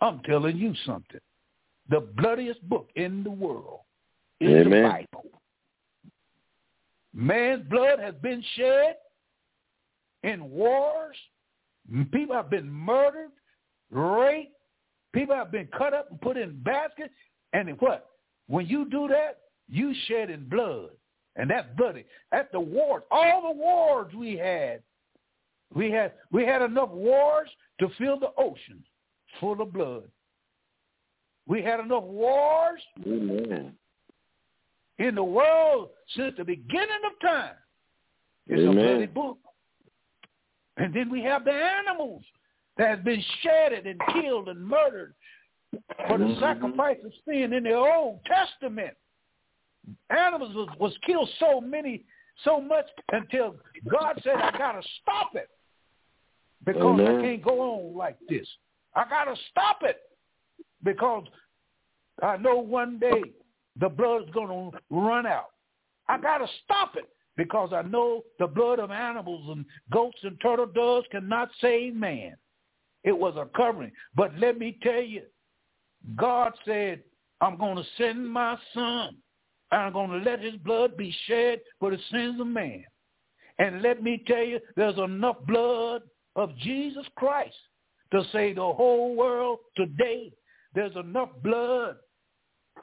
I'm telling you something. The bloodiest book in the world is Amen. the Bible. Man's blood has been shed in wars, People have been murdered, raped. People have been cut up and put in baskets. And what? When you do that, you shed in blood. And that's bloody. At the wars, all the wars we had, we had we had enough wars to fill the ocean full of blood. We had enough wars Amen. In the world since the beginning of time. It's Amen. a bloody book. And then we have the animals that has been shedded and killed and murdered for the Mhm. sacrifice of sin in the Old Testament. Animals was, was killed so many, so much until God said, I got to stop it because Amen. I can't go on like this. I got to stop it because I know one day the blood's going to run out. I got to stop it because I know the blood of animals and goats and turtle doves cannot save man. It was a covering. But let me tell you, God said, I'm going to send my son. I'm going to let his blood be shed for the sins of man. And let me tell you, there's enough blood of Jesus Christ to save the whole world today. There's enough blood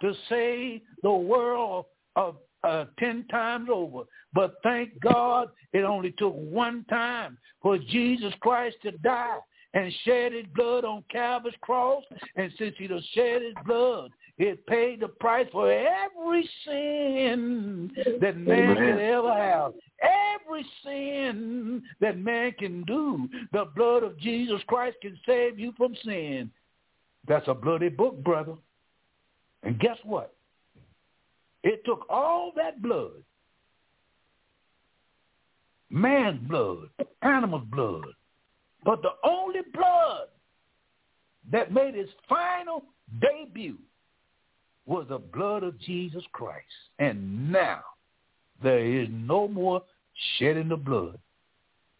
to save the world of uh, ten times over. But thank God it only took one time for Jesus Christ to die and shed his blood on Calvary's cross. And since he done shed his blood, it paid the price for every sin that man Amen. could ever have. Every sin that man can do, the blood of Jesus Christ can save you from sin. That's a bloody book, brother. And guess what? It took all that blood, man's blood, animal's blood, but the only blood that made its final debut was the blood of Jesus Christ. And now there is no more shedding of blood.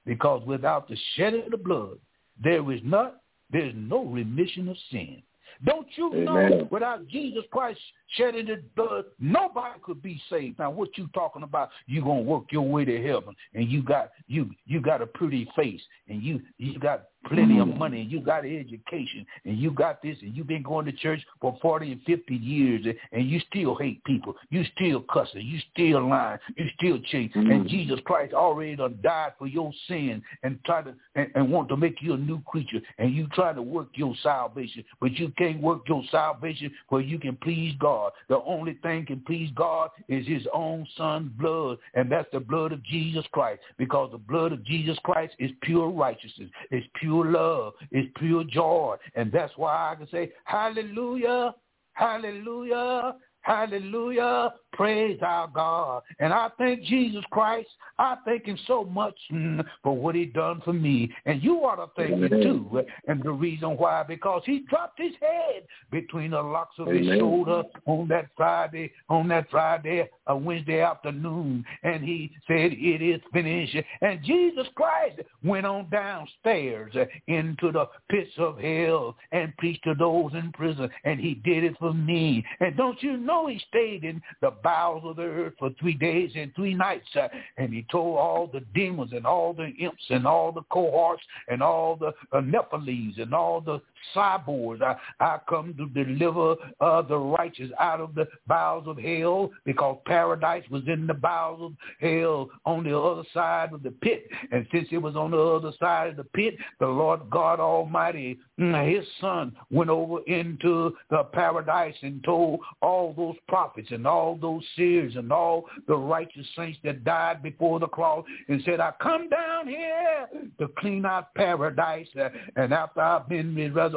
Because without the shedding of the blood, there is not there is no remission of sin. Don't you know without Jesus Christ shedding his blood, nobody could be saved. Now what you talking about? You gonna work your way to heaven and you got you you got a pretty face and you you got plenty of mm-hmm. money and you got education and you got this and you've been going to church for 40 and 50 years and, you still hate people. You still cussing. You still lying. You still cheat. And mm-hmm. Jesus Christ already done died for your sin and try to and, and want to make you a new creature and you try to work your salvation, but you can't work your salvation where you can please God. The only thing can please God is his own son's blood, and that's the blood of Jesus Christ, because the blood of Jesus Christ is pure righteousness, it's pure love, it's pure joy, and that's why I can say, hallelujah, hallelujah, hallelujah, praise our God. And I thank Jesus Christ. I thank him so much mm, for what he done for me. And you ought to thank him too. And the reason why, because he dropped his head between the locks of his shoulder on that Friday, on that Friday, a Wednesday afternoon. And he said, it is finished. And Jesus Christ went on downstairs into the pits of hell and preached to those in prison. And he did it for me. And don't you know he stayed in the bowels of the earth for three days and three nights. Uh, and he told all the demons and all the imps and all the cohorts and all the uh, Nephilims and all the cyborgs. I, I come to deliver uh, the righteous out of the bowels of hell because paradise was in the bowels of hell on the other side of the pit. And since it was on the other side of the pit, the Lord God Almighty, mm, his son, went over into the paradise and told all those prophets and all those seers and all the righteous saints that died before the cross and said, I come down here to clean out paradise. uh, And after I've been resurrected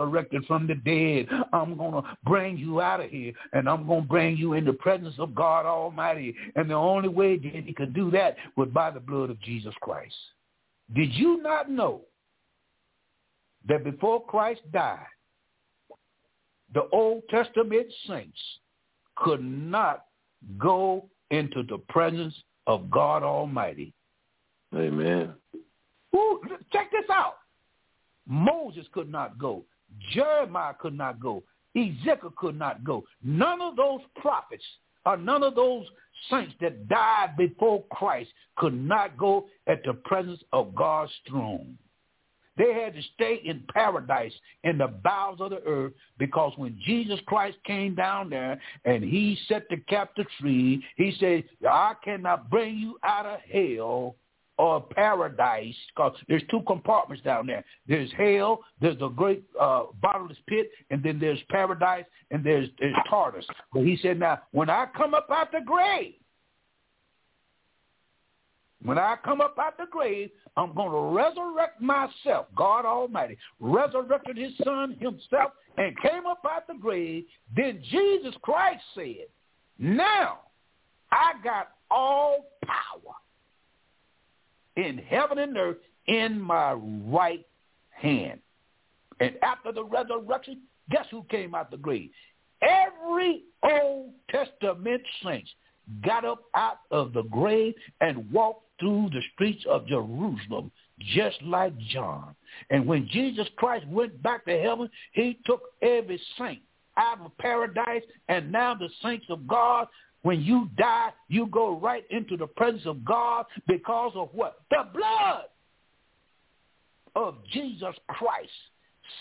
from the dead, I'm going to bring you out of here and I'm going to bring you in the presence of God Almighty. And the only way that he could do that was by the blood of Jesus Christ. Did you not know that before Christ died, the Old Testament saints could not go into the presence of God Almighty. Amen. Who, check this out. Moses could not go. Jeremiah could not go. Ezekiel could not go. None of those prophets or none of those saints that died before Christ could not go at the presence of God's throne. They had to stay in paradise in the bowels of the earth because when Jesus Christ came down there and he set the captive free, he said, I cannot bring you out of hell or paradise because there's two compartments down there. There's hell, there's the great uh, bottomless pit, and then there's paradise, and there's, there's Tartarus. But he said, now, when I come up out the grave, when I come up out the grave, I'm going to resurrect myself. God Almighty resurrected his son himself and came up out the grave. Then Jesus Christ said, now I got all power in heaven and earth in my right hand. And after the resurrection, guess who came out of the grave? Every Old Testament saint got up out of the grave and walked through the streets of Jerusalem just like John. And when Jesus Christ went back to heaven, he took every saint out of paradise, and now the saints of God when you die, you go right into the presence of God because of what? The blood of Jesus Christ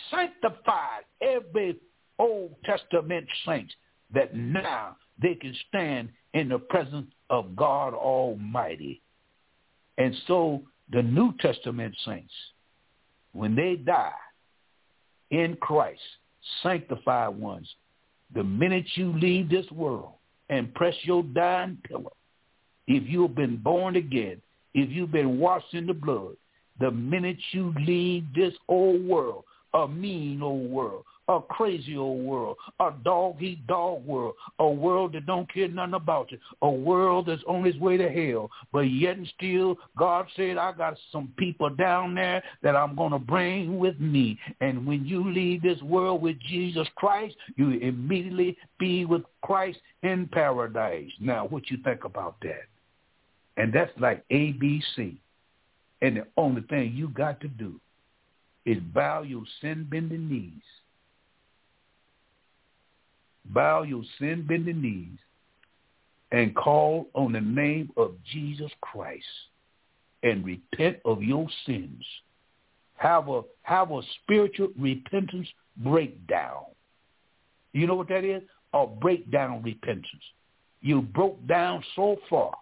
sanctified every Old Testament saint that now they can stand in the presence of God Almighty. And so the New Testament saints, when they die in Christ, sanctified ones, the minute you leave this world, and press your dying pillow. If you've been born again, if you've been washed in the blood, the minute you leave this old world, a mean old world, a crazy old world, a dog-eat-dog world, a world that don't care nothing about you, a world that's on its way to hell. But yet and still, God said, I got some people down there that I'm going to bring with me. And when you leave this world with Jesus Christ, you immediately be with Christ in paradise. Now, what you think about that? And that's like ABC. And the only thing you got to do is bow your sin-bending knees bow your sin-bending knees and call on the name of Jesus Christ and repent of your sins. Have a, have a spiritual repentance breakdown. You know what that is? A breakdown repentance. You broke down so far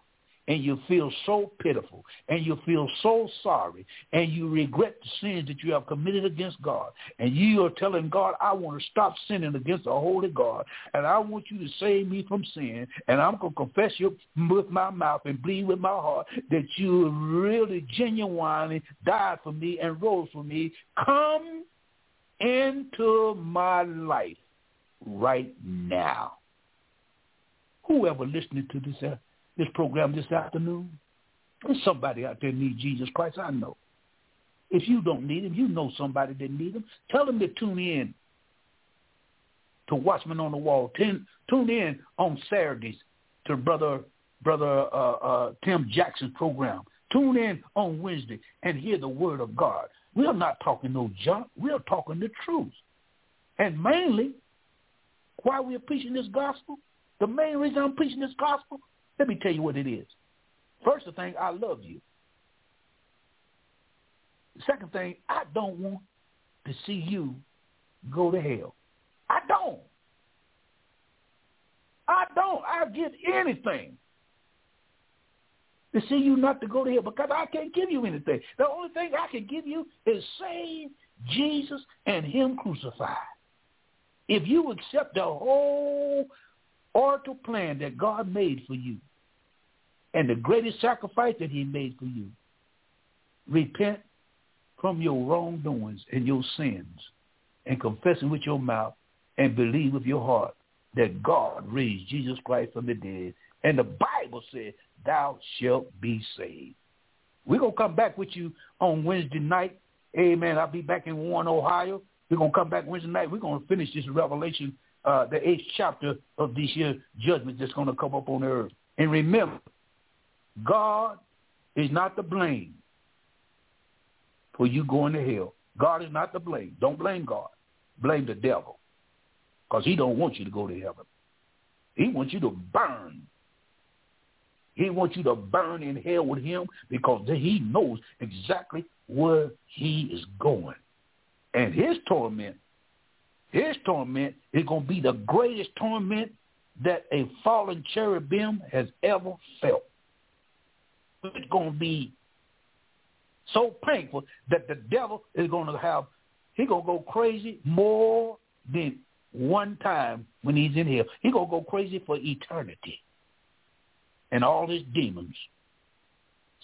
and you feel so pitiful and you feel so sorry and you regret the sins that you have committed against God and you are telling God, I want to stop sinning against the holy God and I want you to save me from sin and I'm going to confess you with my mouth and believe with my heart that you really genuinely died for me and rose for me. Come into my life right now. Whoever listening to this uh, this program this afternoon. There's somebody out there need Jesus Christ. I know. If you don't need him, you know somebody that need him. Tell them to tune in to Watchman on the Wall. Tune, tune in on Saturdays to brother brother uh, uh, Tim Jackson's program. Tune in on Wednesday and hear the word of God. We're not talking no junk. We're talking the truth. And mainly, why we're preaching this gospel, the main reason I'm preaching this gospel let me tell you what it is. First the thing, I love you. Second thing, I don't want to see you go to hell. I don't. I don't. I give anything to see you not to go to hell because I can't give you anything. The only thing I can give you is save Jesus and him crucified. If you accept the whole oracle plan that God made for you, and the greatest sacrifice that he made for you. Repent from your wrongdoings and your sins and confessing with your mouth and believe with your heart that God raised Jesus Christ from the dead. And the Bible says, thou shalt be saved. We're going to come back with you on Wednesday night. Amen. I'll be back in Warren, Ohio. We're going to come back Wednesday night. We're going to finish this Revelation, uh, the eighth chapter of this year judgment that's going to come up on the earth. And remember, God is not to blame for you going to hell. God is not to blame. Don't blame God. Blame the devil because he don't want you to go to heaven. He wants you to burn. He wants you to burn in hell with him because he knows exactly where he is going. And his torment, his torment is going to be the greatest torment that a fallen cherubim has ever felt. It's going to be so painful that the devil is going to have, he's going to go crazy more than one time when he's in hell. He's going to go crazy for eternity and all his demons.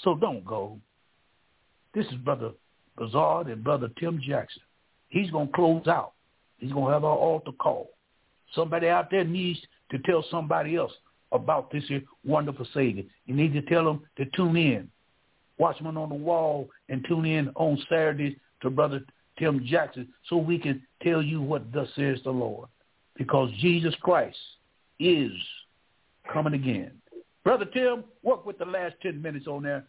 So don't go. This is Brother Bazard and Brother Tim Jackson. He's going to close out. He's going to have our altar call. Somebody out there needs to tell somebody else about this wonderful Savior. You need to tell them to tune in. Watchman on the Wall and tune in on Saturdays to Brother Tim Jackson so we can tell you what thus says the Lord. Because Jesus Christ is coming again. Brother Tim, work with the last 10 minutes on there.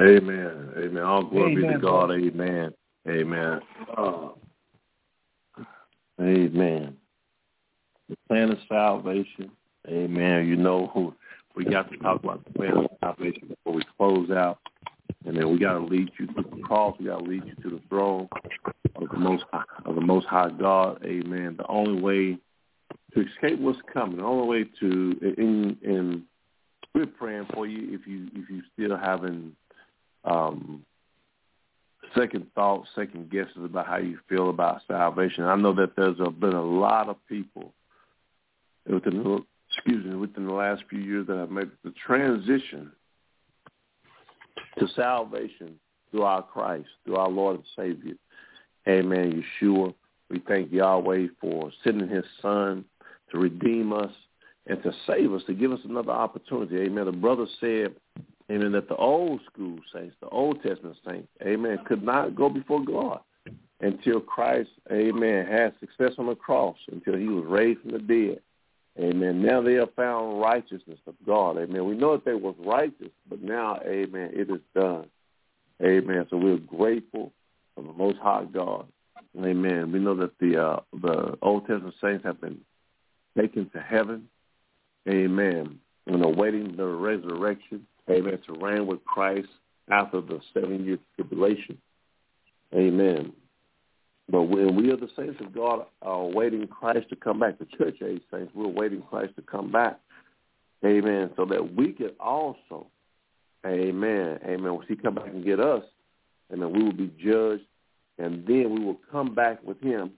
Amen. Amen. All glory Amen, be to God. Brother. Amen. Amen. Uh, amen. The plan of salvation. Amen. You know who we got to talk about the plan of salvation before we close out. And then we got to lead you to the cross. We got to lead you to the throne of the most high, of the most high God. Amen. The only way to escape what's coming, the only way to in in we're praying for you if you if you still having um second thoughts, second guesses about how you feel about salvation. I know that there's been a lot of people within the, excuse me within the last few years that have made the transition to salvation through our Christ, through our Lord and Savior. Amen. Yeshua. We thank Yahweh for sending his son to redeem us and to save us, to give us another opportunity. Amen. The brother said, amen, that the old school saints, the Old Testament saints, amen, could not go before God until Christ, amen, had success on the cross, until he was raised from the dead. Amen. Now they have found righteousness of God. Amen. We know that they was righteous, but now, amen, it is done. Amen. So we're grateful for the Most High God. Amen. We know that the uh, the Old Testament saints have been taken to heaven. Amen. And awaiting the resurrection. Amen. To reign with Christ after the seven-year tribulation. Amen. But when we are the saints of God are waiting Christ to come back, the church age saints, we're waiting Christ to come back. Amen. So that we can also, amen, amen, when he come back and get us, amen, we will be judged, and then we will come back with him.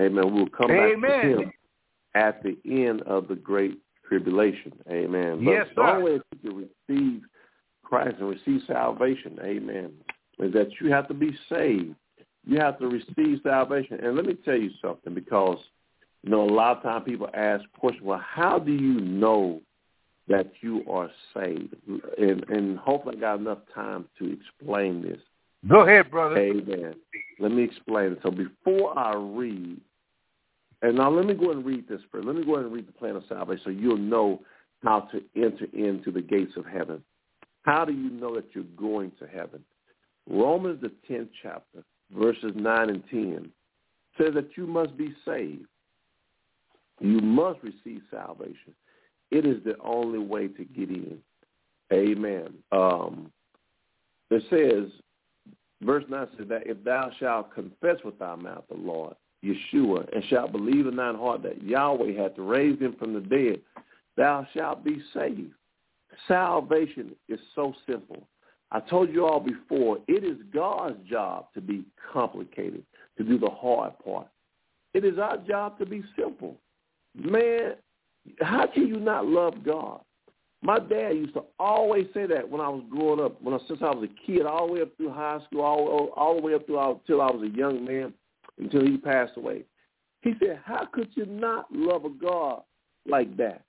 Amen. We will come amen. back with him at the end of the great tribulation. Amen. But yes, the only way you can receive Christ and receive salvation, amen, is that you have to be saved you have to receive salvation. And let me tell you something because, you know, a lot of times people ask questions, well, how do you know that you are saved? And, and hopefully I got enough time to explain this. Go ahead, brother. Amen. Let me explain it. So before I read, and now let me go and read this first. Let me go and read the plan of salvation so you'll know how to enter into the gates of heaven. How do you know that you're going to heaven? Romans, the 10th chapter, verses 9 and 10, says that you must be saved. You must receive salvation. It is the only way to get in. Amen. Um, it says, verse 9 says that if thou shalt confess with thy mouth the Lord, Yeshua, and shalt believe in thine heart that Yahweh hath raised him from the dead, thou shalt be saved. Salvation is so simple. I told you all before, it is God's job to be complicated, to do the hard part. It is our job to be simple. Man, how can you not love God? My dad used to always say that when I was growing up, when I, since I was a kid, all the way up through high school, all, all the way up through until I was a young man, until he passed away. He said, how could you not love a God like that?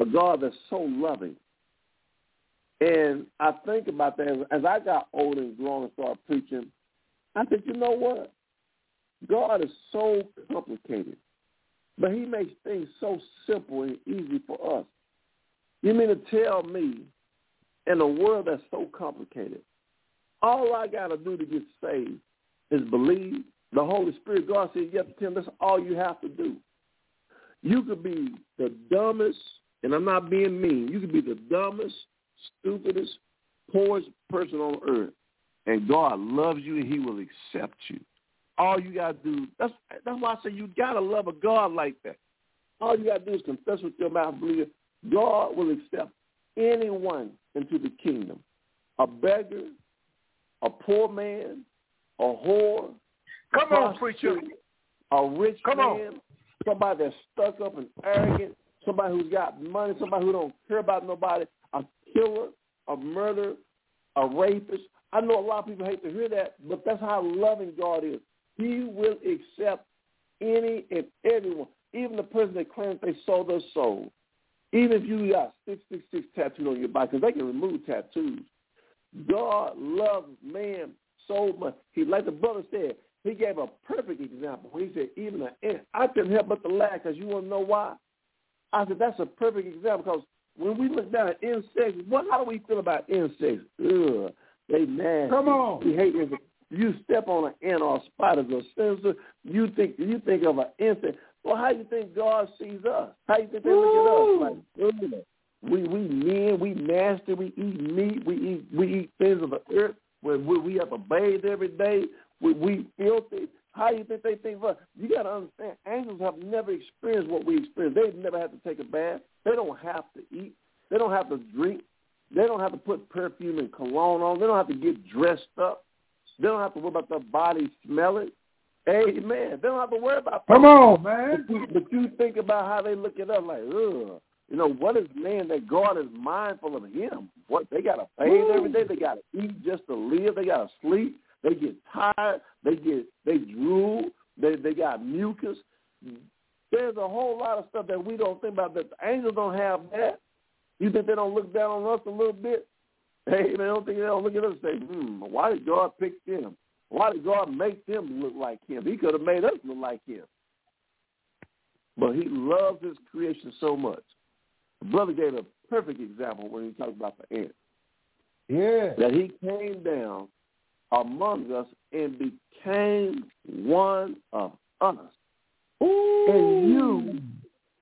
A God that's so loving, and I think about that as I got older and grown and started preaching. I said, you know what? God is so complicated, but he makes things so simple and easy for us. You mean to tell me in a world that's so complicated, all I got to do to get saved is believe the Holy Spirit. God said, yes, Tim, that's all you have to do. You could be the dumbest, and I'm not being mean, you could be the dumbest, stupidest, poorest person on earth, and God loves you and he will accept you. All you gotta do that's that's why I say you gotta love a God like that. All you gotta do is confess with your mouth, believe it. God will accept anyone into the kingdom. A beggar, a poor man, a whore. Come on, preacher. A rich Come man, on. somebody that's stuck up and arrogant, somebody who's got money, somebody who don't care about nobody, a killer, a murderer, a rapist. I know a lot of people hate to hear that, but that's how loving God is. He will accept any and everyone, even the person that claims they sold their soul. Even if you got 666 tattooed on your body, because they can remove tattoos. God loves man so much. He, like the brother said, he gave a perfect example. He said, even an ant. I couldn't help but to laugh because you want to know why? I said, that's a perfect example because when we look down at insects, what, how do we feel about insects? Ugh, they nasty. Come on. We hate insects. You step on an ant or a spider or sensor, you think you think of an insect. Well, how do you think God sees us? How do you think they look at us? Like, ugh. We we men, we nasty, we eat meat, we eat we eat things of the earth. We we, we have to bathe every day. We we filthy. How do you think they think of us? You got to understand, angels have never experienced what we experience. They've never had to take a bath. They don't have to eat. They don't have to drink. They don't have to put perfume and cologne on. They don't have to get dressed up. They don't have to worry about their body smelling. Amen. They don't have to worry about Come on, man. but you, but you think about how they look at us like, ugh. You know, what is man that God is mindful of him? What they gotta bathe every day, they gotta eat just to live, they gotta sleep, they get tired, they get they drool, they they got mucus. There's a whole lot of stuff that we don't think about that the angels don't have that. You think they don't look down on us a little bit? Hey, they don't think they don't look at us and say, hmm, why did God pick them? Why did God make them look like him? He could have made us look like him. But he loves his creation so much. The brother gave a perfect example when he talked about the ant. Yeah. That he came down among us and became one of us. Ooh. And you,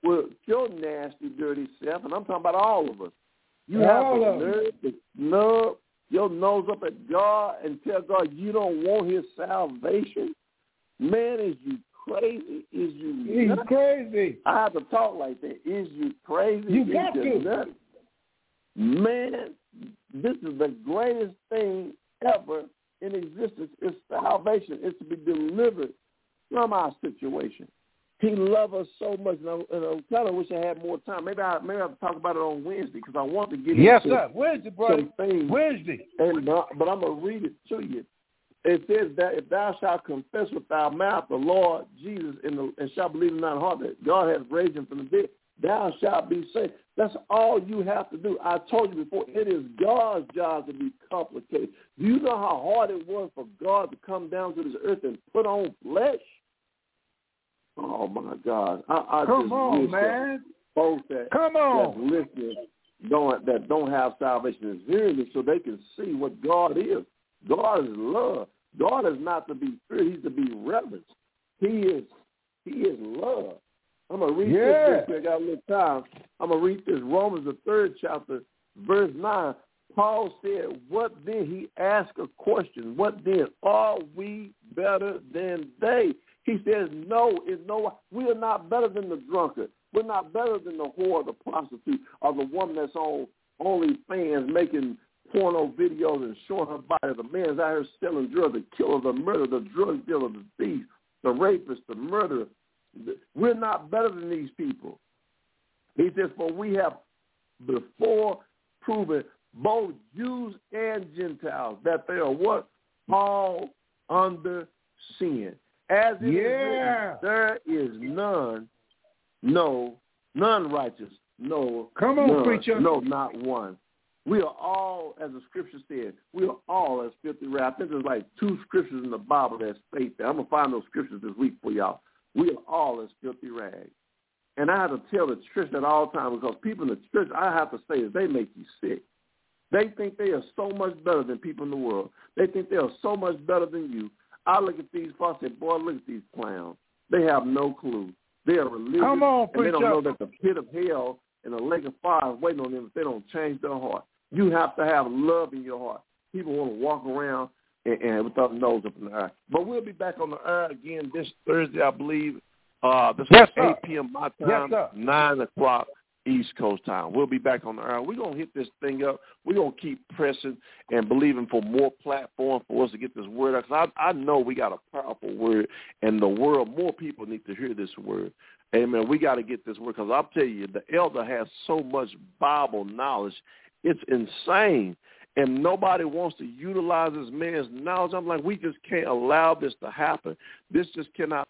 with your nasty, dirty self, and I'm talking about all of us, you All have the nerve to snub your nose up at God and tell God you don't want his salvation. Man, is you crazy? Is you He's nuts? crazy. I have to talk like that. Is you crazy? You Is got to. nuts? Man, this is the greatest thing ever in existence. Is salvation. Is to be delivered from our situation. He loves us so much, and I, and I kind of wish I had more time. Maybe I maybe I'll talk about it on Wednesday because I want to get Yes, into sir. Wednesday, brother. things. Wednesday. And but, but I'm gonna read it to you. It says that if thou shalt confess with thy mouth the Lord Jesus and, the, and shalt believe in thine heart that God has raised him from the dead, thou shalt be saved. That's all you have to do. I told you before, it is God's job to be complicated. Do you know how hard it was for God to come down to this earth and put on flesh? Oh my God! I, I Come just on, wish that man. folks that Come that on. listen don't that don't have salvation is hearing this so they can see what God is. God is love. God is not to be feared, he's to be reverenced. He is he is love. I'm gonna read Yeah. this. I got a little time. I'm gonna read this Romans the third chapter, verse nine. Paul said, What then? He asked a question. What then? Are we better than they? He says, No, it's no we are not better than the drunkard. We're not better than the whore, the prostitute, or the woman that's on OnlyFans making porno videos and showing her body. The man's out here selling drugs, the killer, the murderer, the drug dealer, the thief, the rapist, the murderer. We're not better than these people. He says, for we have before proven both Jews and Gentiles that they are what? All under sin. As it is Yeah. written, there is none, no, none righteous, no, Come on, none, preacher. no, not one. We are all, as the scripture said, we are all as filthy rags. I think there's like two scriptures in the Bible that state that. I'm gonna find those scriptures this week for y'all. We are all as filthy rags. And I have to tell the church that all the time because people in the church, I have to say, is they make you sick. They think they are so much better than people in the world. They think they are so much better than you. I look at these folks and say, boy, look at these clowns. They have no clue. They are religious. Come on, and they don't preacher. know that the pit of hell and the lake of fire is waiting on them if they don't change their heart. You have to have love in your heart. People want to walk around and, and with their nose up in the air. But we'll be back on the air again this Thursday, I believe. Uh, this yes, is 8 p.m. my time, yes, 9 o'clock East Coast time. We'll be back on the air. We're going to hit this thing up. We're going to keep pressing and believing for more platform for us to get this word out. Because I, I know we got a powerful word, and the world, more people need to hear this word. Amen. We got to get this word because I'll tell you, the elder has so much Bible knowledge. It's insane. And nobody wants to utilize this man's knowledge. I'm like, we just can't allow this to happen. This just cannot